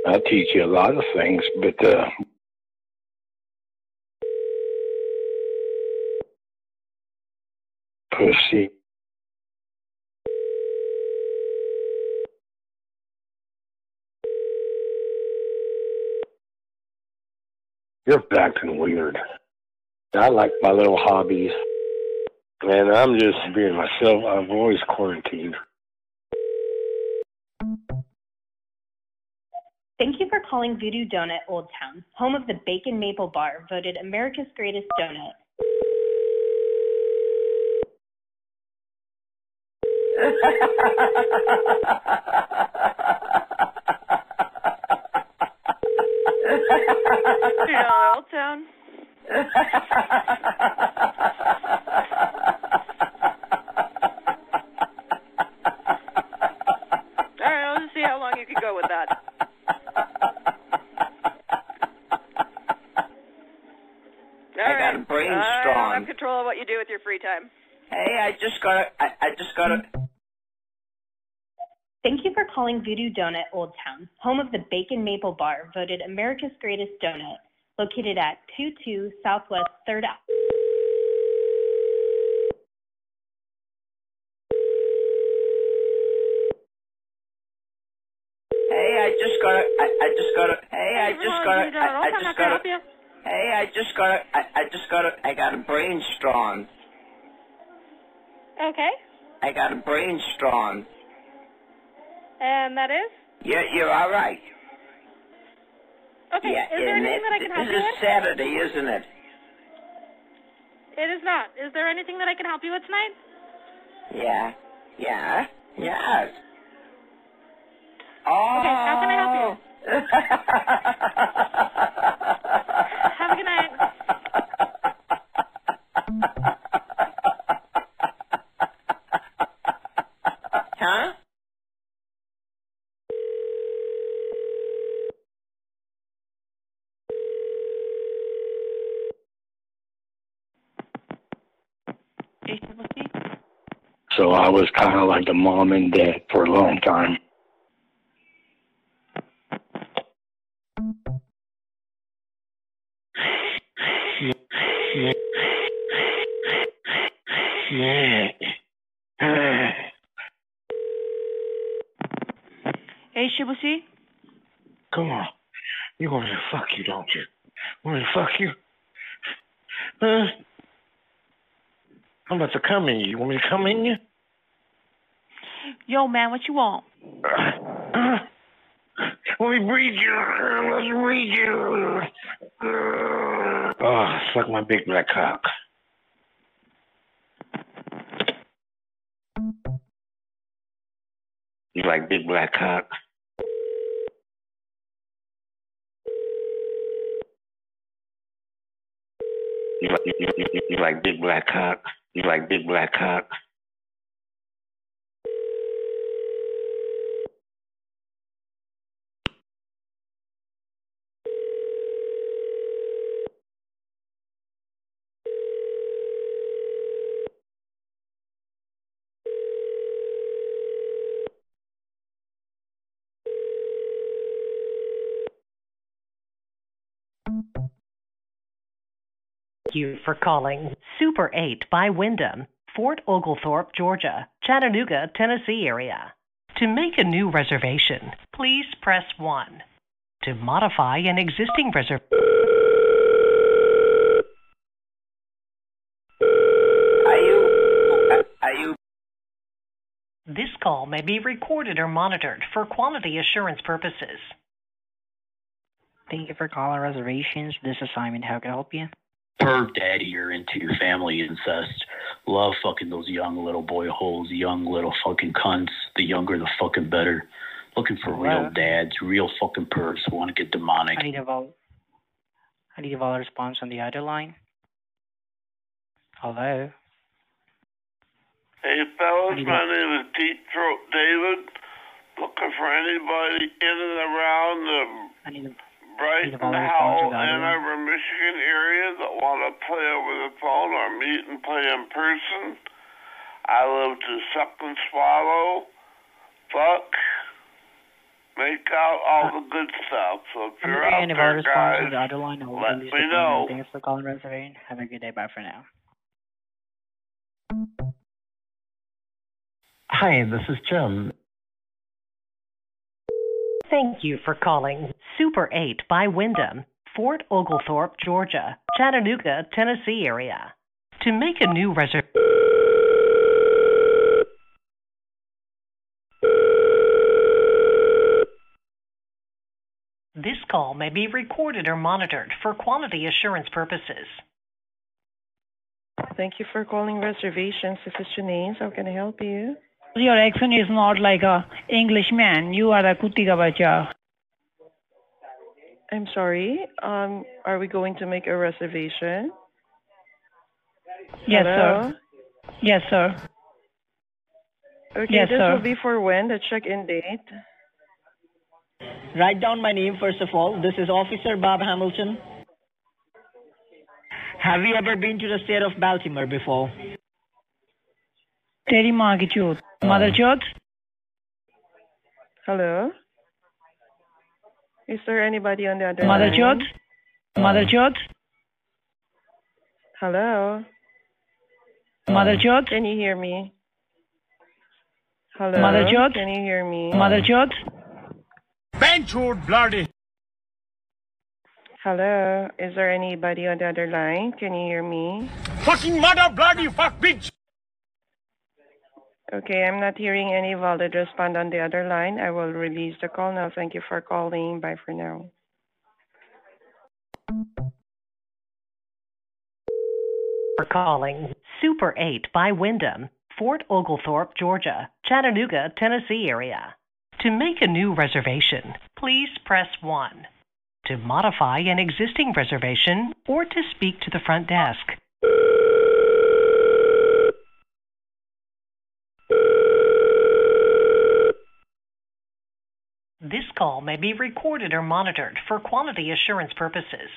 I'll teach you a lot of things, but uh, pussy. You're acting weird. I like my little hobbies. And I'm just being myself. I've always quarantined. Thank you for calling Voodoo Doughnut Old Town, home of the Bacon Maple Bar, voted America's greatest donut. Old Town. All right, I'll just see how long you can go with that. All I got right. a brain I strong. have control of what you do with your free time. Hey, I just got a, I, I just got a, Thank you for calling Voodoo Doughnut Old Town, home of the Bacon Maple Bar, voted America's greatest donut, located at 22 Southwest 3rd Ave. hey, I just got a, I, I just got a, hey, I just got a, I, I How just got help a, hey, I just got a, I, I just got a, I got a brain strong. Okay. I got a brain strong. And that is? You're, you're all right. Okay. Yeah, is there anything that I can help you with? this is? Saturday, isn't it? It is not. Is there anything that I can help you with tonight? Yeah, yeah, yes. Oh. Okay, how can I help you? Oh. Have a good night. Huh? So I was kind of like the mom and dad for a long time. Hey, Shibushi? Come on. You want me to fuck you, don't you? Want me to fuck you? Huh? I'm about to come in you. You want me to come in you? Yo, man, what you want? Let me breathe you. Let me breathe you. Oh, suck my big black cock. You like big black cock? You like, you, you, you, you like big black cock? You like big black cock? Thank you for calling Super 8 by Wyndham, Fort Oglethorpe, Georgia, Chattanooga, Tennessee area. To make a new reservation, please press 1. To modify an existing reservation, Are you, are you, this call may be recorded or monitored for quality assurance purposes. Thank you for calling reservations. This is Simon. How can I help you? Per daddy, you're into your family incest. Love fucking those young little boy holes, young little fucking cunts. The younger, the fucking better. Looking for real Hello? dads, real fucking pervs who want to get demonic. I need a vol- I need a vol response on the other line. Hello. Hey fellas, my name is Deep Throat David. Looking for anybody in and around the Brighton, Howell, Ann Arbor, Michigan area that want to play over the phone or meet and play in person. I love to suck and swallow, fuck, make out all uh, the good stuff. So if I'm you're out a there, guys, the other line. I will let release me the know. call. Thanks for calling reservation. Have a good day. Bye for now. Hi, this is Jim. Thank you for calling Super 8 by Wyndham, Fort Oglethorpe, Georgia, Chattanooga, Tennessee area. To make a new reservation, this call may be recorded or monitored for quality assurance purposes. Thank you for calling reservations. This is Janice. How can I help you? Your accent is not like a Englishman. You are a Kutika Bacha. I'm sorry. Um, are we going to make a reservation? Yes, Hello? sir. Yes, sir. Okay, Yes, this sir. will be for when? The check-in date? Write down my name first of all. This is Officer Bob Hamilton. Have you ever been to the state of Baltimore before? Teri maa ki chut. Mother chut. Hello? Is there anybody on the other line? Mother line? chut. Uh. Mother chut. Hello? Mother uh. chut. Can you hear me? Hello? Mother chut. Can you hear me? Mother chut. Benchwood bloody. Hello? Is there anybody on the other line? Can you hear me? Fucking mother bloody fuck bitch! Okay, I'm not hearing any valid respond on the other line. I will release the call now. Thank you for calling. Bye for now. For calling Super 8 by Wyndham, Fort Oglethorpe, Georgia, Chattanooga, Tennessee area. To make a new reservation, please press 1. To modify an existing reservation or to speak to the front desk. This call may be recorded or monitored for quality assurance purposes.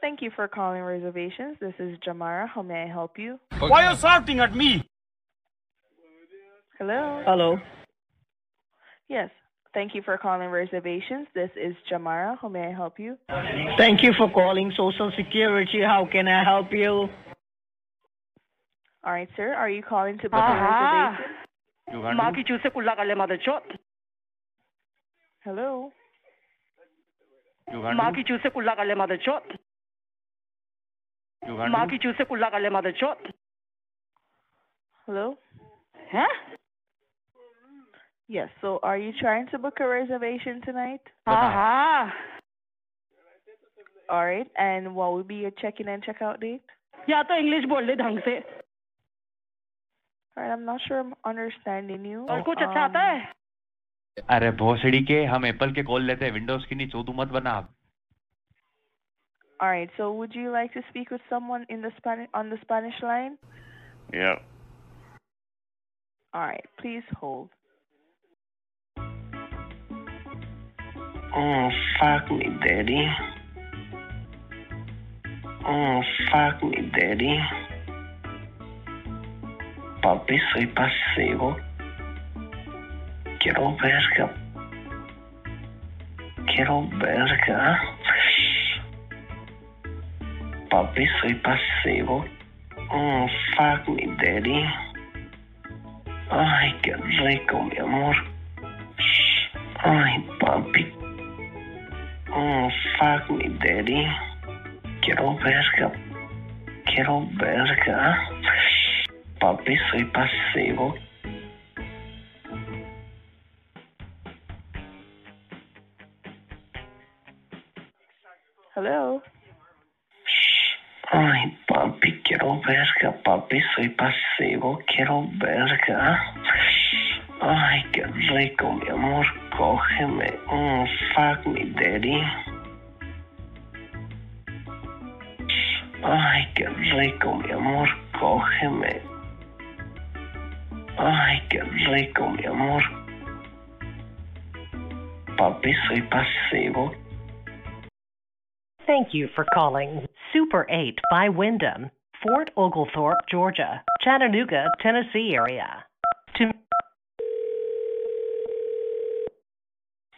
Thank you for calling reservations. This is Jamara. How may I help you? Why are you shouting at me? Hello. Hello. Yes. Thank you for calling reservations. This is Jamara. How may I help you? Thank you for calling Social Security. How can I help you? All right, sir. Are you calling to book a reservation? Hello? माँ की चूत से कुल्ला कर ले mother chut. माँ की चूत से कुल्ला कर ले mother chut. Hello? Huh? Yes. So are you trying to book a reservation tonight? Aha. All right. And what would be your check-in and check-out date? या तो इंग्लिश बोल ले ढंग से All right. I'm not sure I'm understanding you. और कुछ अच्छा Um, आता है अरे भोसड़ी के हम एप्पल के कॉल लेते हैं विंडोज की नहीं चोदू मत बना आप All right. So would you like to speak with someone in the Spanish on the Spanish line? Yeah. All right. Please hold. Oh, fuck me, daddy. Oh, fuck me, daddy. Papi, soy pasivo. Quiero verga. Quiero verga. Papi, soy pasivo. Oh, fuck me, daddy. Ay, qué rico, mi amor. Ay, papi. Oh, fuck me, daddy. Quiero verga. Quiero verga. Papi, soy pasivo. Ay, papi, quiero verga, papi, soy pasivo, quiero verga. Ay, qué rico, mi amor, cógeme. Mm, fuck me, daddy. Ay, qué rico, mi amor, cógeme. Ay, qué rico, mi amor. Papi, soy pasivo. Thank you for calling Super 8 by Wyndham, Fort Oglethorpe, Georgia, Chattanooga, Tennessee area. To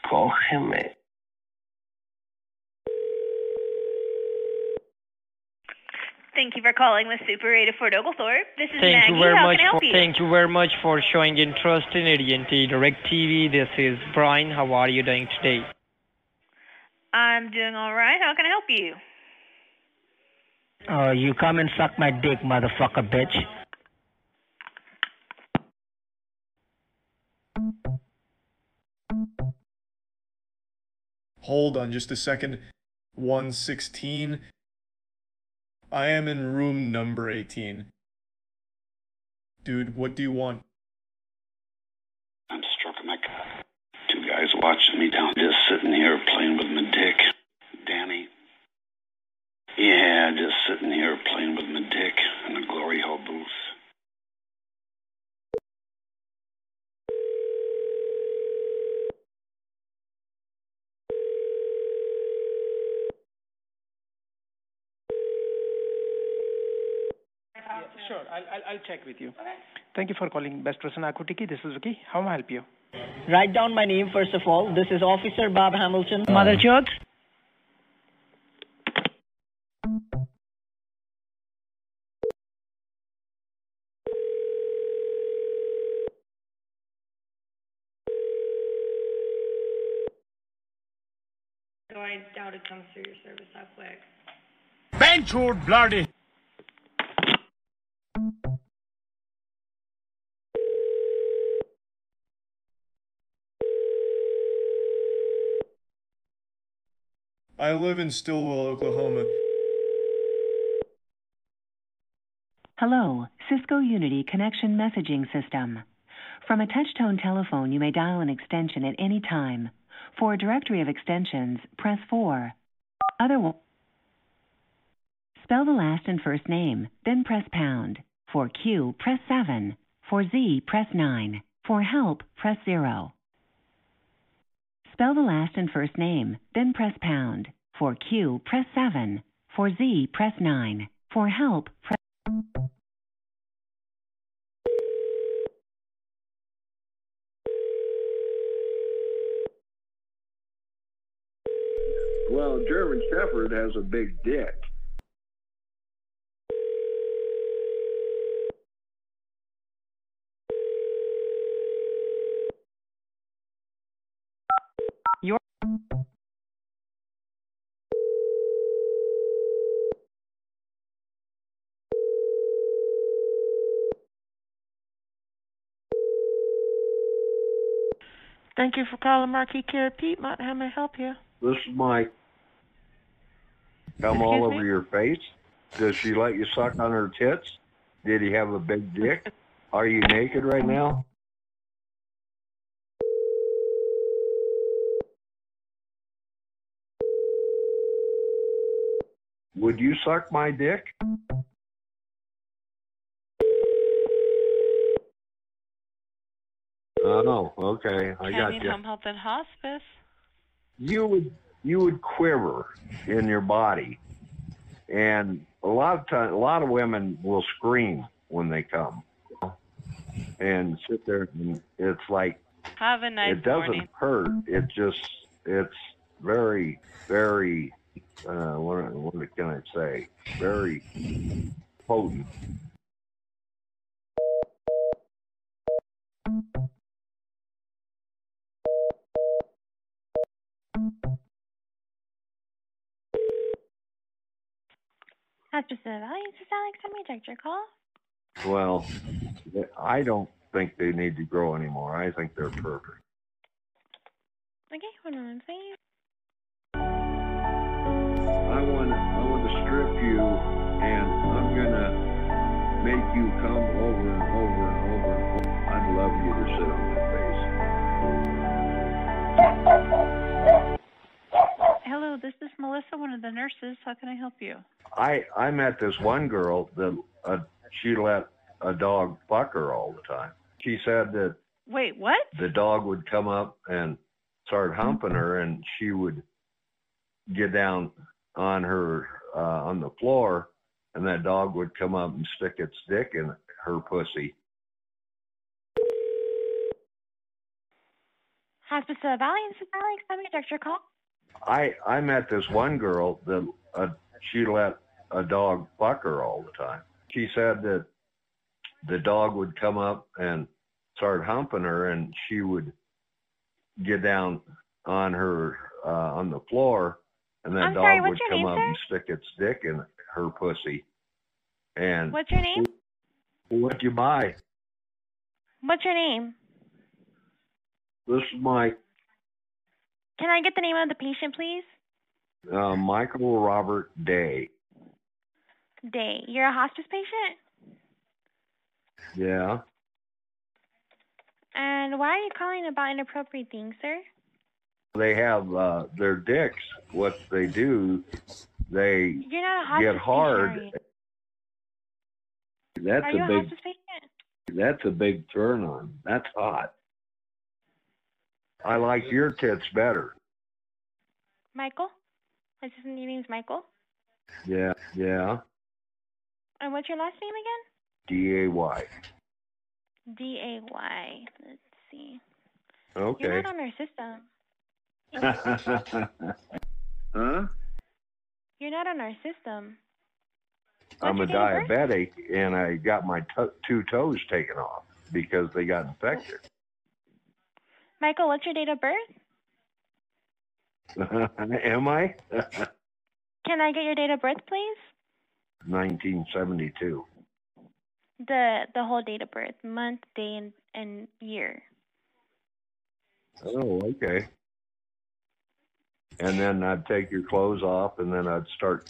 Cógeme. Thank you for calling the Super 8 of Fort Oglethorpe. This is Thank Maggie. you very How much can I help for you? thank you very much for showing interest in AT&T DirecTV. This is Brian. How are you doing today? I'm doing all right. How can I help you? Uh, you come and suck my dick, motherfucker, bitch. Hold on just a second. 116. I am in room number 18. Dude, what do you want? I'm stroking my cock. Two guys watching me down, just sitting here playing with my dick. Danny. Yeah, just sitting here playing with my dick in the glory hole booth. Sure, I'll, I'll, I'll check with you. Thank you for calling Best Person Akutiki. This is Vicky. How may I help you? Write down my name first of all. This is Officer Bob Hamilton. Mother jokes? So I doubt it comes through your service that quick. Benchwood bloody. I live in Stilwell, Oklahoma. Hello, Cisco Unity Connection Messaging System. From a touch-tone telephone, you may dial an extension at any time. For a directory of extensions, press 4. Otherwise, spell the last and first name, then press pound. For Q, press 7. For Z, press 9. For help, press 0. Spell the last and first name, then press pound. For Q, press 7. For Z, press 9. For help, press Well, German Shepherd has a big dick. Thank you for calling Marquis Care Piedmont. How may I help you? This is Mike. Come all Excuse over me? your face. Does she let you suck on her tits? Did he have a big dick? Are you naked right now? Would you suck my dick? Oh, okay. I got Canyon you. Home Health and Hospice. you would you would quiver in your body, and a lot of time, a lot of women will scream when they come, and sit there, and it's like Have a nice it doesn't morning. hurt. It just it's very very uh, what what can I say? Very potent. Hospice of Valley, this is Alex. Let me direct your call. Well, I don't think they need to grow anymore. I think they're perfect. Okay, one moment, please. I want to I want to strip you, and I'm gonna make you come over and over and over and over. I'd love you to sit on my face. Hello, this is Melissa, one of the nurses. How can I help you? I I met this one girl that uh, she let a dog fuck her all the time. She said that Wait, what? the dog would come up and start humping her, and she would get down on her uh, on the floor, and that dog would come up and stick its dick in her pussy. Hospice of Valley, this is Alex. Direct your call. I I met this one girl that uh, she let a dog fuck her all the time. She said that the dog would come up and start humping her, and she would get down on her uh, on the floor, and that I'm dog sorry, would come name, up sir? and stick its dick in her pussy. And What's your name? what do you buy? What's your name? This is Mike, Can I get the name of the patient, please? uh, Michael Robert Day. Day. You're a hospice patient? Yeah. And why are you calling about inappropriate things, sir? They have uh, their dicks. What they do, they a get hard. patient, That's are you? You a a big. hospice? That's a big turn on. That's hot. I like your tits better. Michael? Is this your name's Michael? Yeah, yeah. And what's your last name again? D A Y. D A Y. Let's see. Okay. You're not on our system. Huh? You're not on our system. I'm a What's your date of birth? diabetic, and I got my two toes taken off because they got infected. Michael, what's your date of birth? Am I? Can I get your date of birth, please? 1972. The the whole date of birth, month, day, and, and year. Oh, okay. And then I'd take your clothes off, and then I'd start.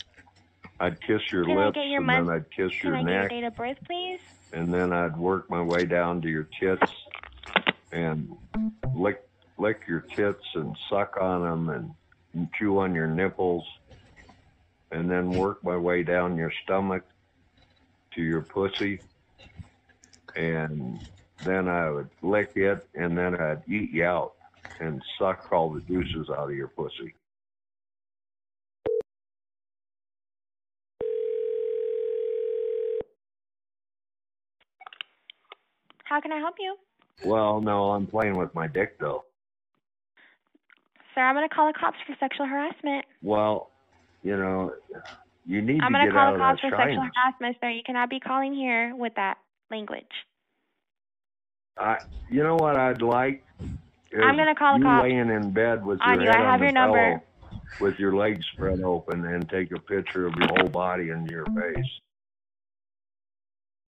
I'd kiss your Can lips, your and month? then I'd kiss Can your I get your neck, date of birth, please? and then I'd work my way down to your tits, and lick lick your tits and suck on them, and chew on your nipples, and then work my way down your stomach to your pussy, and then I would lick it, and then I'd eat you out and suck all the juices out of your pussy. How can I help you? Well, no, I'm playing with my dick though. Sir, I'm going to call the cops for sexual harassment. Well, you know, you need I'm to going get to call the cops for sexual harassment, sir. You cannot be calling here with that language. I, you know what I'd like? I'm gonna call the you cops. laying in bed with On your you. I head have on the your number. pillow with your legs spread open and take a picture of your whole body and your face.